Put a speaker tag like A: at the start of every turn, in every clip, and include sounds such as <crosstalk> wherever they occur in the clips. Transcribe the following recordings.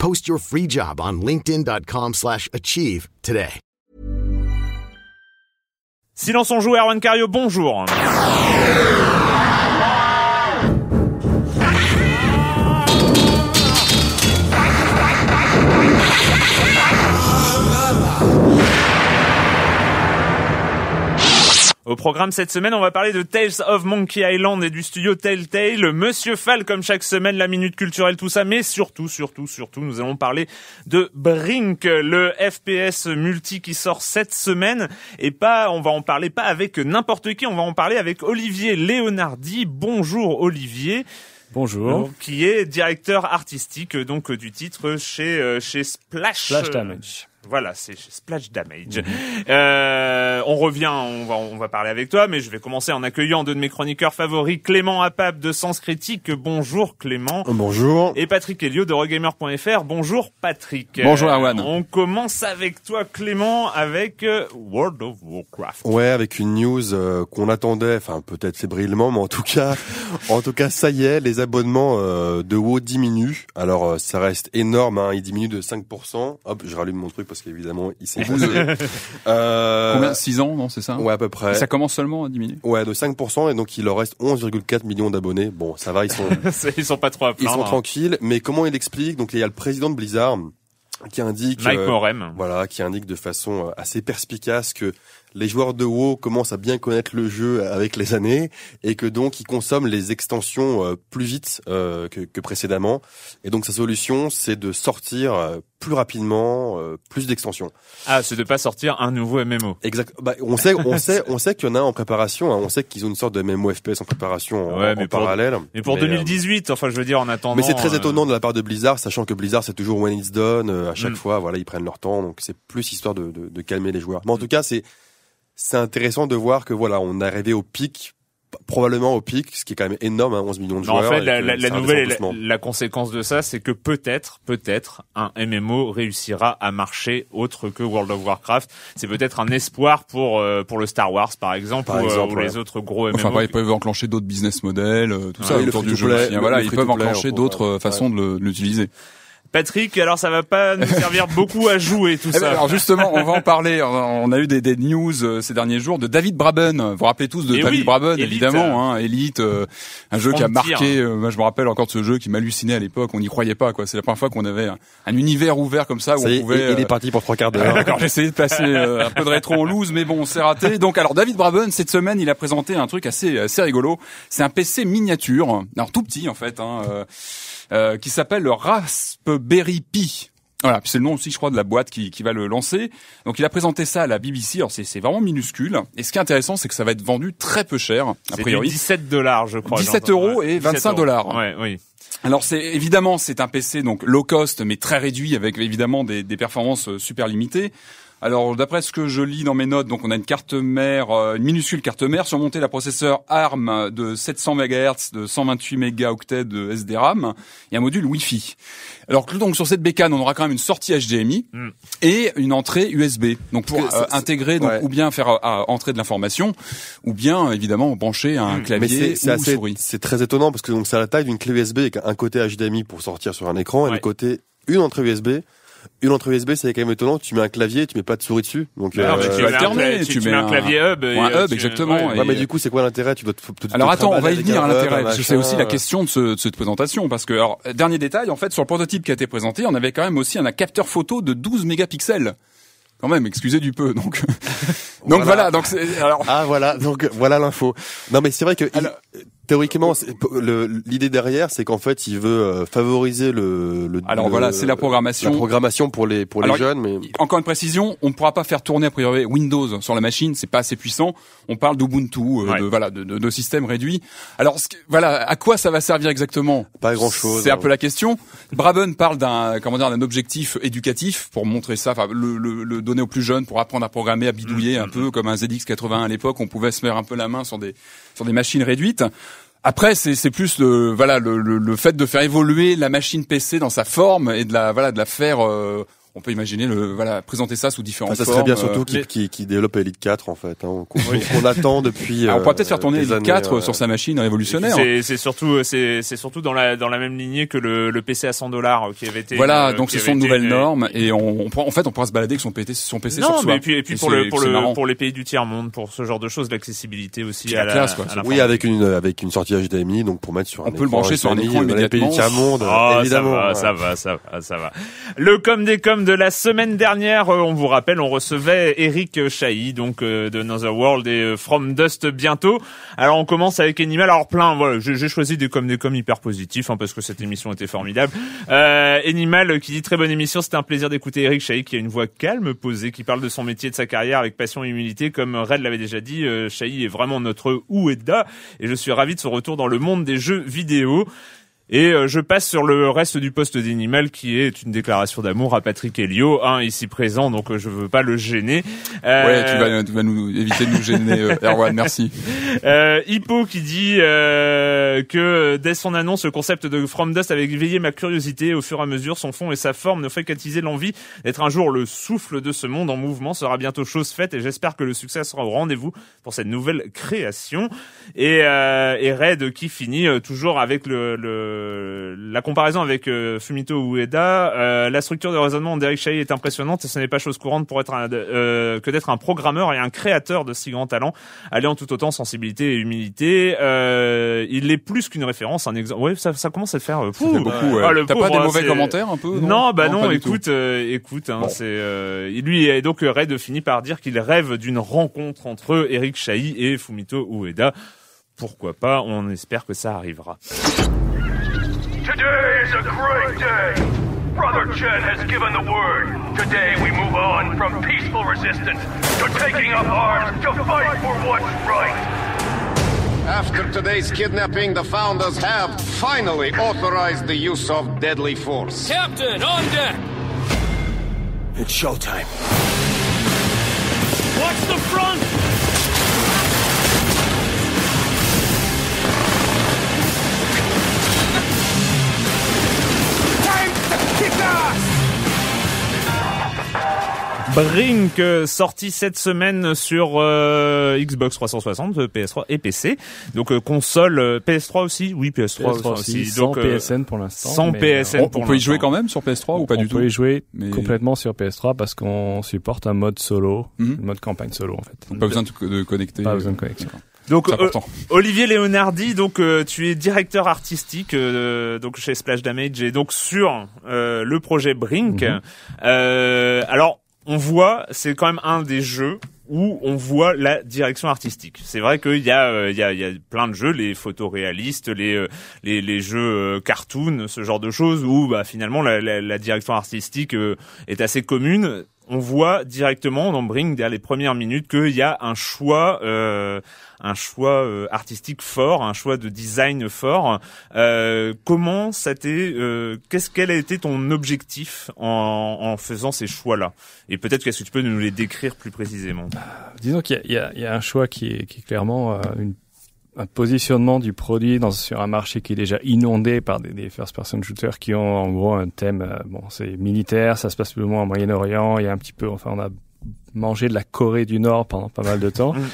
A: Post your free job on linkedin.com/achieve slash achieve today.
B: Silence on joue, Erwan Cario, bonjour. Au programme cette semaine, on va parler de Tales of Monkey Island et du studio Telltale, Monsieur Fall comme chaque semaine, la minute culturelle, tout ça, mais surtout, surtout, surtout, nous allons parler de Brink, le FPS multi qui sort cette semaine et pas, on va en parler pas avec n'importe qui, on va en parler avec Olivier Leonardi. Bonjour Olivier.
C: Bonjour.
B: Donc, qui est directeur artistique donc du titre chez euh, chez Splash.
C: Splash Damage.
B: Voilà, c'est Splash Damage. Euh, on revient, on va on va parler avec toi, mais je vais commencer en accueillant deux de mes chroniqueurs favoris, Clément Apap de Sens Critique. Bonjour Clément.
C: Bonjour.
B: Et Patrick Helio de Regamer.fr. Bonjour Patrick.
C: Bonjour,
B: Euh,
C: Erwan.
B: on commence avec toi Clément avec euh, World of Warcraft.
D: Ouais, avec une news euh, qu'on attendait, enfin peut-être fébrilement, mais en tout cas, <laughs> en tout cas, ça y est, les abonnements euh, de WoW diminuent. Alors euh, ça reste énorme, hein, ils diminuent de 5%. Hop, je rallume mon truc parce qu'évidemment, il s'est passé. <laughs> euh,
C: Combien? 6 ans, non, c'est ça?
D: Ouais, à peu près.
C: Ça commence seulement à diminuer?
D: Ouais, de 5%, et donc il leur reste 11,4 millions d'abonnés. Bon, ça va, ils sont, <laughs>
B: Ils sont pas trop à
D: ils
B: plaindre.
D: sont
B: hein.
D: tranquilles. Mais comment il explique? Donc il y a le président de Blizzard qui indique,
B: Mike
D: euh,
B: Morem.
D: voilà, qui indique de façon euh, assez perspicace que les joueurs de WoW commencent à bien connaître le jeu avec les années et que donc ils consomment les extensions euh, plus vite euh, que, précédemment. Et donc sa solution, c'est de sortir plus rapidement, euh, plus d'extensions.
B: Ah, c'est de pas sortir un nouveau MMO.
D: Exact. Bah, on sait, on sait, on sait qu'il y en a en préparation. hein. On sait qu'ils ont une sorte de MMO FPS en préparation en,
B: Ouais,
D: en
B: mais pour-
D: parallèle.
B: Mais pour
D: Mais, euh,
B: 2018, enfin je veux dire en attendant.
D: mais c'est très
B: euh,
D: étonnant de la part de Blizzard, sachant que Blizzard c'est toujours when it's done. euh, à chaque
B: Mm.
D: fois, voilà, ils prennent leur temps, donc c'est plus histoire de, de, de calmer les joueurs. Mais en tout cas, c'est c'est intéressant de voir que voilà, on est arrivé au pic, probablement au pic, ce qui est quand même énorme, hein, 11 millions de
B: Non, en
D: joueurs.
B: fait,
D: et
B: la, la- la nouvelle, la, conséquence de ça, c'est que peut-être, peut-être, un MMO réussira à marcher autre que World of Warcraft. C'est peut-être un espoir pour euh, pour le Star Wars, par exemple,
D: Par
B: ou, euh,
D: exemple,
B: ou
D: ouais.
B: les autres gros MMO.
C: Enfin, voilà, ils peuvent enclencher d'autres business models, euh, tout
B: Ah
C: ça autour du jeu. hein,
D: le-
C: voilà,
D: le
C: ils peuvent enclencher d'autres euh,
D: ouais.
C: façons de l'utiliser.
B: Patrick, alors ça va pas nous servir beaucoup à jouer tout
C: Eh ben,
B: ça.
C: alors justement, on va en parler. On a eu des, des news euh, ces derniers jours de David Braben. Vous vous rappelez tous de
B: Eh
C: David
B: oui,
C: Braben,
B: Elite.
C: évidemment, hein, Elite, euh, un jeu qui a marqué. euh, moi, je me rappelle encore de ce jeu qui m'hallucinait à l'époque. On n'y croyait pas. quoi. C'est la première fois qu'on avait un, un univers ouvert comme ça où
D: Ça
C: on
D: est,
C: pouvait.
D: il, il
C: euh,
D: est parti pour trois quarts d'heure. <laughs>
C: D'accord, j'ai essayé de passer euh, un peu de rétro en loose, mais bon, c'est raté. Donc, alors David Braben, cette semaine, il a présenté un truc assez assez rigolo. C'est un PC miniature, alors tout petit en fait, hein, euh, qui s'appelle le Raspberry Pi. Voilà, c'est le nom aussi, je crois, de la boîte qui, qui va le lancer. Donc, il a présenté ça à la BBC. Alors, c'est c'est vraiment minuscule. Et ce qui est intéressant, c'est que ça va être vendu très peu cher, a priori.
B: 17 dollars, je crois.
C: 17
B: j'entends.
C: euros et
B: 17
C: 25
B: euros.
C: dollars.
B: Ouais, oui.
C: Alors c'est évidemment c'est un PC donc low cost mais très réduit avec évidemment des, des performances euh, super limitées. Alors d'après ce que je lis dans mes notes, donc on a une carte mère, euh, une minuscule carte mère surmontée d'un processeur ARM de 700 MHz, de 128 mégaoctets de SDRAM et un module Wi-Fi. Alors que donc sur cette bécane, on aura quand même une sortie HDMI
B: Mm.
C: et une entrée USB. Donc pour euh, intégrer donc
D: ouais.
C: ou bien faire euh, entrer de l'information ou bien évidemment brancher un
B: Mm.
D: Mais
C: clavier ou
D: assez,
C: souris.
D: c'est très étonnant parce que donc c'est à la taille d'une clé USB avec un côté HDMI pour sortir sur un écran et le côté une entrée USB. Une entrée USB, c'est quand même étonnant. Tu mets un clavier, tu mets pas de souris dessus. Donc,
B: Alors,
C: mais tu
B: tu,
C: alterner,
B: tu,
C: mets
B: un
C: un-
B: clavier hub. et,
C: un
B: euh,
C: hub, exactement,
B: ouais.
D: Mais du coup, c'est quoi l'intérêt? Tu dois te, te- te
C: Alors attends, on va y venir à l'intérêt,
D: un
C: parce que c'est aussi la question de, ce- de cette présentation, parce que alors dernier détail, en fait, sur le prototype qui a été présenté, on avait quand même aussi un, capteur photo de 12 mégapixels. Quand même, excusez du peu. Donc, <laughs> donc
D: Voilà.
C: voilà. Donc c'est- alors
D: Ah voilà, donc voilà l'info. Non mais c'est vrai que il- théoriquement, l'idée derrière, c'est qu'en fait, il veut euh, favoriser le. le
C: Alors
D: le-
C: voilà, c'est la programmation.
D: La programmation pour les pour
C: Alors,
D: les jeunes, mais
C: encore une précision, on ne pourra pas faire tourner a priori Windows sur la machine, c'est pas assez puissant. On parle d'Ubuntu, euh,
B: Ouais.
C: de voilà, de, de, de systèmes réduits. Alors ce que- voilà, à quoi ça va servir exactement?
D: Pas grand chose.
C: C'est un peu la question. Braben parle d'un comment dire d'un objectif éducatif pour montrer ça, enfin le, le, le donner aux plus jeunes pour apprendre à programmer, à bidouiller un peu comme un ZX81 à l'époque. On pouvait se mettre un peu la main sur des sur des machines réduites. Après, c'est plus le voilà le, le, le fait de faire évoluer la machine PC dans sa forme et de la voilà de la faire. euh, on peut imaginer le voilà présenter ça sous différentes
D: Enfin, ça
C: formes.
D: serait bien
C: euh,
D: surtout qu'il
B: mais-
D: qu'il- qu'il développe Elite 4 en fait, hein, qu'on qu'on attend depuis.
C: alors, on
D: euh,
C: pourrait peut-être faire tourner Elite
D: années,
C: 4
D: euh,
C: sur sa machine révolutionnaire.
B: C'est c'est surtout c'est c'est surtout dans la dans la même lignée que le, le PC à 100 dollars qui avait été
C: Voilà,
B: euh,
C: donc
B: qui
C: ce sont de nouvelles
B: une-
C: normes et on, on pourra- en fait on pourra se balader avec son PC, son PC
B: non,
C: sur soi.
B: mais et puis, et puis
C: Et
B: pour le pour le pour les pays du tiers monde, pour ce genre de choses, l'accessibilité aussi à
C: la
B: la,
C: classe, quoi.
B: à la
D: Oui, avec une avec une sortie HDMI, donc pour mettre sur un
C: On peut le brancher sur un écran
D: dans les pays du
C: immédiatement.
D: tiers monde,
B: Oh,
D: évidemment.
B: Ça va, ça va, ça va, ça va. Le com des com de la semaine dernière, euh, on vous rappelle, on recevait Eric Chahi, donc euh, de Another World et euh, From Dust bientôt. Alors on commence avec Animal. Alors plein, voilà, j'ai choisi des com des com hyper positifs hein, parce que cette émission était formidable. Euh, Animal euh, qui dit très bonne émission, c'était un plaisir d'écouter Eric Chahi qui a une voix calme, posée, qui parle de son métier, de sa carrière avec passion et humilité. Comme Red l'avait déjà dit, euh, Chahi est vraiment notre Ueda et je suis ravi de son retour dans le monde des jeux vidéo. Et euh, je passe sur le reste du poste d'Animal qui est une déclaration d'amour à Patrick Helio, hein, ici présent, donc euh, je veux pas le gêner. Euh,
C: Ouais, tu vas, tu vas nous éviter de nous gêner, euh, <laughs> Erwan, merci.
B: euh, Hippo qui dit euh, que dès son annonce, le concept de From Dust avait éveillé ma curiosité. Au fur et à mesure, son fond et sa forme ne fait qu'attiser l'envie d'être un jour le souffle de ce monde en mouvement. Sera bientôt chose faite et j'espère que le succès sera au rendez-vous pour cette nouvelle création. Et, euh, et Red qui finit toujours avec le, le la comparaison avec euh, Fumito Ueda. Euh, la structure de raisonnement d'Eric Chahi est impressionnante et ce n'est pas chose courante pour être un, euh, que d'être un programmeur et un créateur de si grands talents alliant tout autant sensibilité et humilité. Euh, il est plus qu'une référence, un exemple. Ouais, ça, ça commence à faire. euh,
C: Ça fait
B: fou.
C: beaucoup. ouais.
B: Ah,
C: T'as pas des
B: hein,
C: mauvais commentaires un peu
B: Non, bah non, écoute, euh, écoute, hein,
C: Bon.
B: c'est euh, lui et donc euh, Red finit par dire qu'il rêve d'une rencontre entre Eric Chahi et Fumito Ueda. Pourquoi pas On espère que ça arrivera.
E: Today is a great day. Brother Chen has given the word. Today we move on from peaceful resistance to taking up arms to fight for what's right.
F: After today's kidnapping, the founders have finally authorized the use of deadly force.
G: Captain, on deck!
D: It's showtime.
G: Watch the front!
B: Brink, euh, sorti cette semaine sur euh, Xbox 360, euh, PS3 et PC. Donc euh, console euh, PS3 aussi, oui PS3,
H: PS3
B: aussi.
H: aussi, sans
B: Donc euh,
H: PSN pour l'instant.
B: sans
H: euh,
B: PSN
C: On,
B: pour
C: on peut y jouer quand même sur PS3 ou pas
H: on
C: du tout?
H: peut y jouer
C: Mais-
H: complètement sur PS3 parce qu'on supporte un mode solo, un mode campagne solo en fait.
C: Pas besoin de, de connecter.
H: Pas besoin de connexion.
B: Donc euh. Olivier Leonardi, donc euh, tu es directeur artistique euh, donc chez Splash Damage et donc sur euh, le projet Brink. Euh, alors on voit, c'est quand même un des jeux où on voit la direction artistique. C'est vrai qu'il y a euh, il y a y a plein de jeux, les photos réalistes, les euh, les, les jeux euh, cartoon, ce genre de choses où bah finalement la, la, la direction artistique euh, est assez commune. On voit directement dans Bring, dès les premières minutes, qu'il y a un choix, euh, un choix euh, artistique fort, un choix de design fort. Euh, comment ça t'est, euh, qu'est-ce quel a été ton objectif en, en faisant ces choix-là? Et peut-être qu'est-ce que tu peux nous les décrire plus précisément?
H: Disons qu'il y, y, y a, un choix qui est, qui est clairement euh, une un positionnement du produit dans, sur un marché qui est déjà inondé par des, des first-person shooters qui ont en gros un thème, euh, bon, c'est militaire, ça se passe plus ou moins au Moyen-Orient, il y a un petit peu, enfin, on a mangé de la Corée du Nord pendant pas mal de temps. <laughs>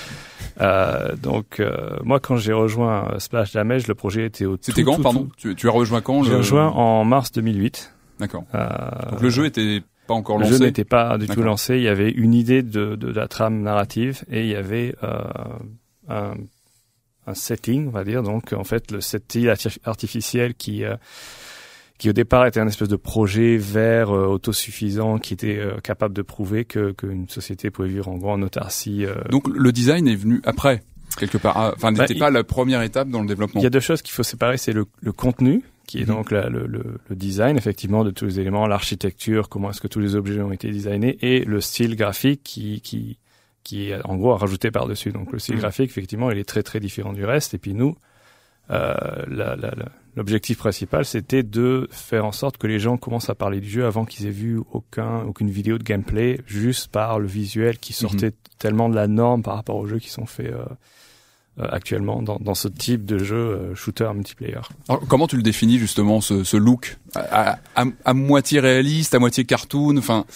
B: Mm.
H: euh, donc, euh, moi, quand j'ai rejoint euh, Splash Damage, le projet était au
C: C'était quand,
H: tout,
C: pardon
H: tout-
C: tu, tu as rejoint quand
H: J'ai
C: le...
H: rejoint en mars 2008.
C: D'accord.
H: Euh,
C: Donc le jeu était pas encore
H: le
C: lancé.
H: jeu n'était pas du tout lancé. Il y avait une idée de, de, la trame narrative et il y avait euh, un, un setting, on va dire. Donc en fait, le cette île arti- artificielle qui euh, qui au départ était un espèce de projet vert euh, autosuffisant qui était euh, capable de prouver que qu'une société pouvait vivre en en autarcie. euh.
C: Donc le design est venu après quelque part. Ah, Enfin,
H: Bah,
C: n'était
H: il-
C: pas la première étape dans le développement.
H: Il y a deux choses qu'il faut séparer, c'est le, le contenu, qui est
C: Mhm.
H: donc la- le, le, le design effectivement de tous les éléments, l'architecture, comment est-ce que tous les objets ont été designés, et le style graphique qui qui qui est en gros à rajouter par dessus. Donc le style
B: Mhm.
H: graphique effectivement, il est très très différent du reste. Et puis nous, euh, l'objectif principal, c'était de faire en sorte que les gens commencent à parler du jeu avant qu'ils aient vu aucun aucune vidéo de gameplay, juste par le visuel qui sortait tellement de la norme par rapport aux jeux qui sont faits. euh, euh, actuellement dans, dans ce type de jeu euh, shooter multiplayer.
C: Alors, comment tu le définis justement ce, ce look? À, à- à- à moitié réaliste, à moitié cartoon Enfin,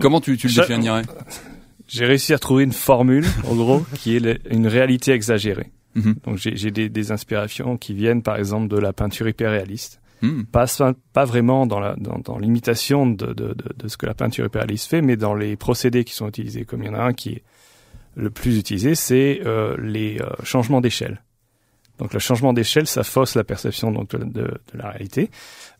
C: comment tu, tu le définirais? <laughs>
H: J'ai réussi à trouver une formule, en gros, <laughs> qui est le- une réalité exagérée.
C: Mhm.
H: Donc j'ai des, des inspirations qui viennent par exemple de la peinture hyper réaliste.
C: Hmm.
H: Pas, pas vraiment dans la dans, dans l'imitation de, de, de, de ce que la peinture hyper réaliste fait, mais dans les procédés qui sont utilisés. Comme il y en a un qui est le plus utilisé, c'est euh, les euh, changements d'échelle. Donc le changement d'échelle, ça fausse la perception donc, de, de, de la réalité.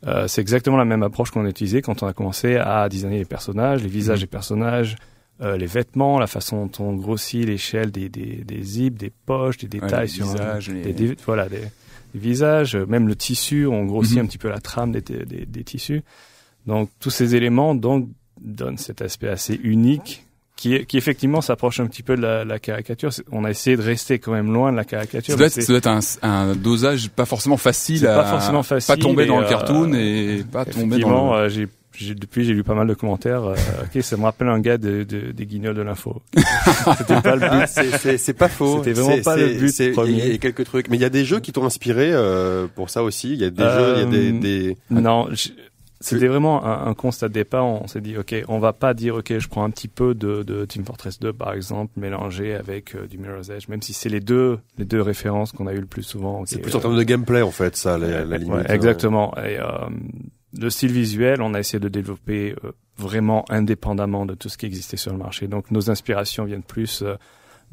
H: Euh, c'est exactement la même approche qu'on a utilisée quand on a commencé à designer les personnages, les visages
C: Mhm.
H: des personnages, euh, les vêtements, la façon dont on grossit l'échelle des, des, des zips, des poches, des
C: Ouais,
H: détails
C: les
H: sur un-
C: visages, les-
H: des, des- voilà, des, des visages, euh, même le tissu, on grossit
C: Mhm.
H: un petit peu la trame des, des, des tissus. Donc tous ces éléments donc donnent cet aspect assez unique qui, qui effectivement s'approche un petit peu de la, la caricature. On a essayé de rester quand même loin de la caricature.
C: Ça doit être, ça doit être un, un dosage pas forcément facile à
H: pas forcément facile,
C: pas tomber dans le cartoon
H: euh,
C: et pas tomber dans le...
H: euh, j'ai, depuis j'ai lu pas mal de commentaires. euh, <laughs> ok, ça me rappelle un gars de, de- des Guignols de l'info. <laughs> C'était pas le but.
D: Ah, c'est- pas faux.
H: C'était vraiment pas le but
D: Il y, a- y quelques trucs, mais il y a des jeux qui t'ont inspiré euh, pour ça aussi. Il y a des jeux, il y a des,
H: Euh,
D: des...
H: Non, je- c'était vraiment un, un constat de départ. On s'est dit, ok, on va pas dire, ok, je prends un petit peu de, de Team Fortress 2 par exemple, mélangé avec euh, du Mirror's Edge, même si c'est les deux les deux références qu'on a eu le plus souvent.
D: c'est plus en
H: euh,
D: termes de gameplay en fait, ça, la, limite.
H: ouais,
D: hein.
H: exactement. Et euh, le style visuel, on a essayé de développer euh, vraiment indépendamment de tout ce qui existait sur le marché. Donc nos inspirations viennent plus euh,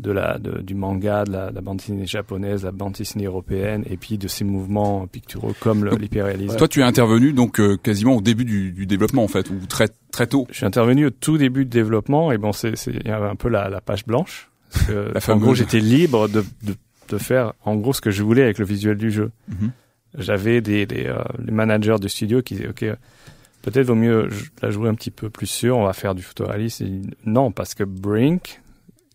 H: de la de- du manga, de la, de la bande dessinée japonaise, la bande dessinée européenne, et puis de ces mouvements picturaux comme l'hyperréalisme.
C: Toi, tu es intervenu donc euh, quasiment au début du, du développement en fait, ou très très tôt.
H: Je suis intervenu au tout début de développement et bon, c'est, c'est, il y avait un peu la, la page blanche. Parce <laughs> que,
C: La
H: en gros, j'étais libre de, de, de faire en gros ce que je voulais avec le visuel du jeu.
C: Mhm.
H: J'avais des, des euh, les managers du studio qui disaient, ok, peut-être vaut mieux la jouer un petit peu plus sûr, on va faire du photoréalisme. Et Non, parce que Brink,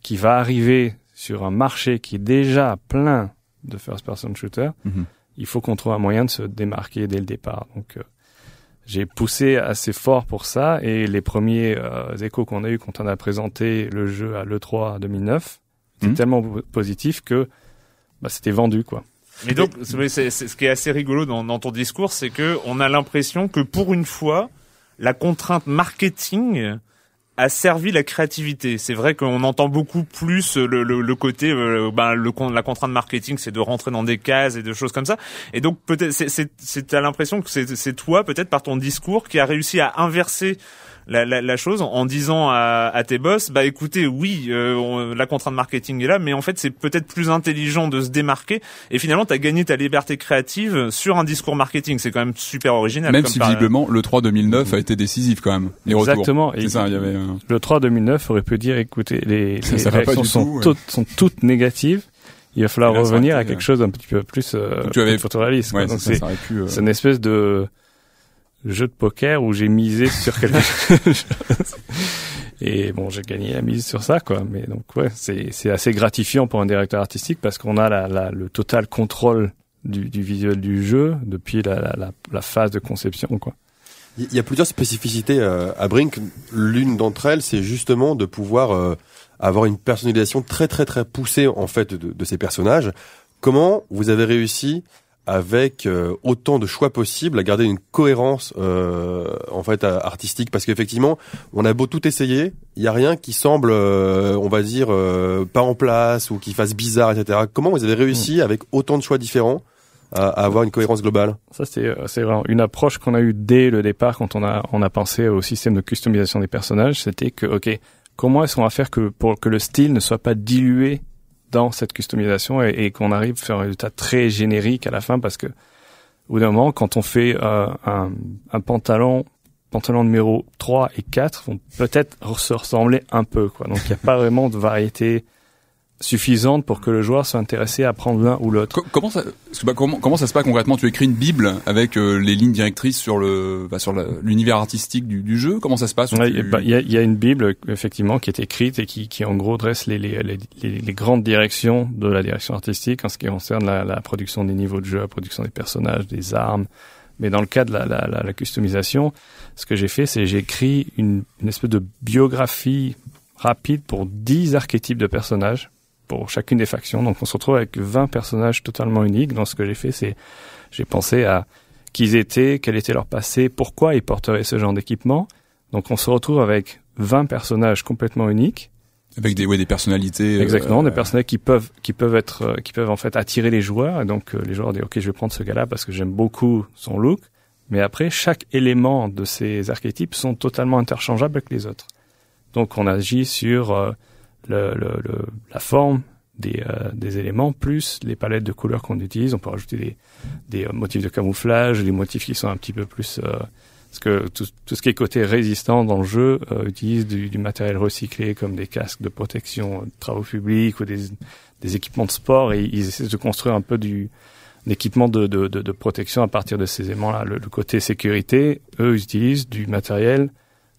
H: qui va arriver sur un marché qui est déjà plein de first-person shooter,
C: Mhm.
H: il faut qu'on trouve un moyen de se démarquer dès le départ. Donc, euh, j'ai poussé assez fort pour ça et les premiers euh, échos qu'on a eu quand on a présenté le jeu à l'E3 2009, c'était
C: Mhm.
H: tellement po- positif que bah, c'était vendu quoi.
B: Mais donc, ce qui est assez rigolo dans, ton discours, c'est que on a l'impression que pour une fois, la contrainte marketing a servi la créativité. C'est vrai qu'on entend beaucoup plus le, côté, euh, ben, la contrainte marketing, c'est de rentrer dans des cases et de choses comme ça. Et donc peut-être, c'est, c'est, l'impression que c'est, c'est toi, peut-être par ton discours, qui a réussi à inverser la, la, la chose en disant à, à tes boss, bah écoutez, oui, euh, on- la contrainte marketing est là, mais en fait c'est peut-être plus intelligent de se démarquer. Et finalement, t'as gagné ta liberté créative sur un discours marketing. C'est quand même super original.
C: Même
H: euh,
B: comme
C: si
B: par-
C: visiblement le 3 2009 a été décisif quand même. Les retours.
H: Exactement. Et
C: C'est ça, il y avait. un-
H: Le 3 2009 aurait pu dire, écoutez, les,
C: Ça, <laughs>
H: les
C: ça
H: réactions sont,
C: tout, ouais.
H: toutes, sont toutes négatives. Il va falloir
C: Et
H: revenir à quelque chose d'un petit peu plus euh,
C: Donc, tu avais-
H: plus photoréaliste. quoi.
C: Ouais,
H: Donc
C: ça,
H: c'est
C: ça aurait pu. euh,
H: c'est une espèce de jeu de poker où j'ai misé sur quelque <laughs> chose. Et bon, j'ai gagné la mise sur ça, quoi. Mais donc, ouais, c'est, c'est assez gratifiant pour un directeur artistique parce qu'on a la, la, le total contrôle du, du visuel du jeu depuis la, la, la, phase de conception, quoi.
D: Il y a plusieurs spécificités euh, à Brink. L'une d'entre elles, c'est justement de pouvoir euh, avoir une personnalisation très très très poussée en fait de, de ces personnages. Comment vous avez réussi avec euh, autant de choix possibles à garder une cohérence euh, en fait à- artistique. Parce qu'effectivement on a beau tout essayer il y a rien qui semble euh, on va dire euh, pas en place ou qui fasse bizarre etc comment vous avez réussi avec autant de choix différents à, à avoir une cohérence globale?
H: Ça, c'est, euh, c'est vraiment une approche qu'on a eue dès le départ quand on a, on a pensé au système de customisation des personnages. C'était que, OK, comment est-ce qu'on va faire que, pour que le style ne soit pas dilué dans cette customisation et, et qu'on arrive à faire un résultat très générique à la fin parce que, au bout d'un moment, quand on fait euh, un, un pantalon, pantalon numéro 3 et 4 vont peut-être se ressembler un peu, quoi. Donc, il n'y a pas vraiment de variété suffisante pour que le joueur soit intéressé à prendre l'un ou l'autre.
C: Co- comment ça, bah, comment, comment ça se passe concrètement? Tu écris une bible avec euh, les lignes directrices sur le, bah, sur l'univers artistique du, du jeu? Comment ça se passe?
H: Ouais,
C: Tu-
H: et bah, Il y, a, il y a une bible effectivement qui est écrite et qui, qui en gros dresse les, les, les, les- les grandes directions de la direction artistique en ce qui concerne la, la production des niveaux de jeu, la production des personnages, des armes. Mais dans le cas de la, la, la, la customisation, ce que j'ai fait, c'est j'ai écrit une, une espèce de biographie rapide pour 10 archétypes de personnages pour chacune des factions. Donc on se retrouve avec 20 personnages totalement uniques. Donc ce que j'ai fait, c'est j'ai pensé à qui ils étaient, quel était leur passé, pourquoi ils porteraient ce genre d'équipement. Donc on se retrouve avec 20 personnages complètement uniques.
C: avec des, ouais, des personnalités. euh,
H: Exactement, des personnages qui peuvent qui peuvent être euh, qui peuvent en fait attirer les joueurs et donc euh, les joueurs disent OK, je vais prendre ce gars-là parce que j'aime beaucoup son look. Mais après chaque élément de ces archétypes sont totalement interchangeables avec les autres. Donc on agit sur euh, le, le, le- la forme des, euh, des éléments plus les palettes de couleurs qu'on utilise. On peut rajouter des, des euh, motifs de camouflage, des motifs qui sont un petit peu plus euh, parce que tout, tout ce qui est côté résistant dans le jeu euh, utilise du, du matériel recyclé comme des casques de protection de travaux publics ou des, des équipements de sport et ils essaient de construire un peu du d'équipement de, de, de, de protection à partir de ces éléments-là. Le, le côté sécurité, eux, ils utilisent du matériel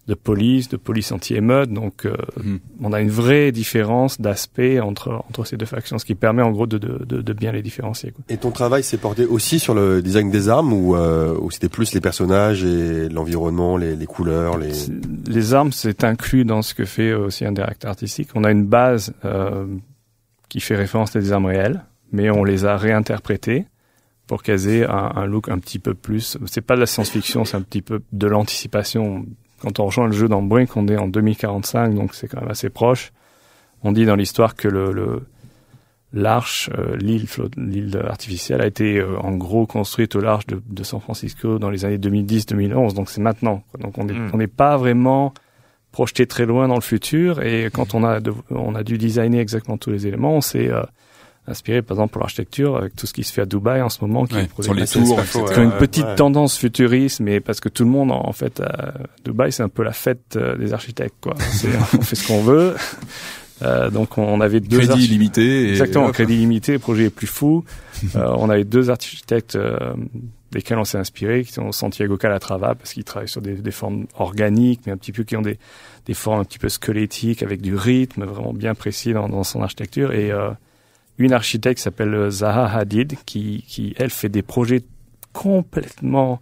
H: de police, de police anti-émeute. Donc, euh,
C: Mhm.
H: on a une vraie différence d'aspect entre, entre ces deux factions, ce qui permet en gros de, de, de, de bien les différencier. Quoi.
D: et ton travail s'est porté aussi sur le design des armes ou, euh, ou c'était plus les personnages et l'environnement les, les couleurs les
H: Les armes, c'est inclus dans ce que fait aussi un directeur artistique. On a une base euh, qui fait référence à des armes réelles, mais on les a réinterprétées pour aient un, un look un petit peu plus. C'est pas de la science-fiction, c'est un petit peu de l'anticipation. Quand on rejoint le jeu dans Brink, on est en 2045, donc c'est quand même assez proche. On dit dans l'histoire que le, l'arche, euh, l'île, artificielle a été euh, en gros construite au large de, de San Francisco dans les années 2010-2011, donc c'est maintenant. quoi. Donc on n'est
B: Mm.
H: on n'est pas vraiment projeté très loin dans le futur et quand on a de- on a dû designer exactement tous les éléments, on s'est euh, inspiré par exemple pour l'architecture avec tout ce qui se fait à Dubaï en ce moment qui
C: Ouais,
H: est
C: sur les tours,
H: qui ont une petite
D: ouais.
H: tendance futuriste, mais parce que tout le monde, en fait, à Dubaï, c'est un peu la fête euh, des architectes, quoi. <laughs> On fait ce qu'on veut. Euh, donc, on avait deux
C: Crédit illimité. Et,
H: Exactement,
C: hop.
H: crédit limité, le projet est plus fou. <laughs> Euh, on avait deux architectes euh, desquels on s'est inspiré, qui sont Santiago Calatrava, parce qu'ils travaillent sur des, des formes organiques, mais un petit peu qui ont des, des formes un petit peu squelettiques, avec du rythme vraiment bien précis dans, dans son architecture. Et euh, une architecte s'appelle euh, Zaha Hadid, qui, qui, elle, fait des projets complètement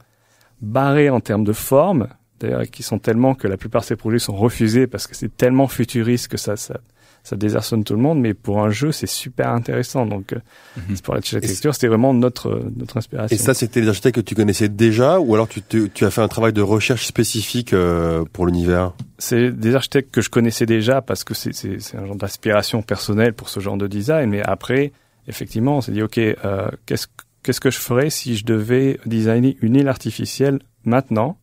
H: barrés en termes de forme, d'ailleurs, qui sont tellement que la plupart de ces projets sont refusés parce que c'est tellement futuriste que ça, ça, ça désarçonne tout le monde, mais pour un jeu, c'est super intéressant. Donc, euh,
C: Mhm.
H: c'est pour l'architecture, c'était vraiment notre, notre inspiration.
D: Et ça, c'était les architectes que tu connaissais déjà, ou alors tu, te- tu as fait un travail de recherche spécifique euh, pour l'univers?
H: C'est des architectes que je connaissais déjà parce que c'est, c'est, c'est un genre d'aspiration personnelle pour ce genre de design. Mais après, effectivement, on s'est dit, OK, euh, qu'est-ce, que- qu'est-ce que je ferais si je devais designer une île artificielle maintenant?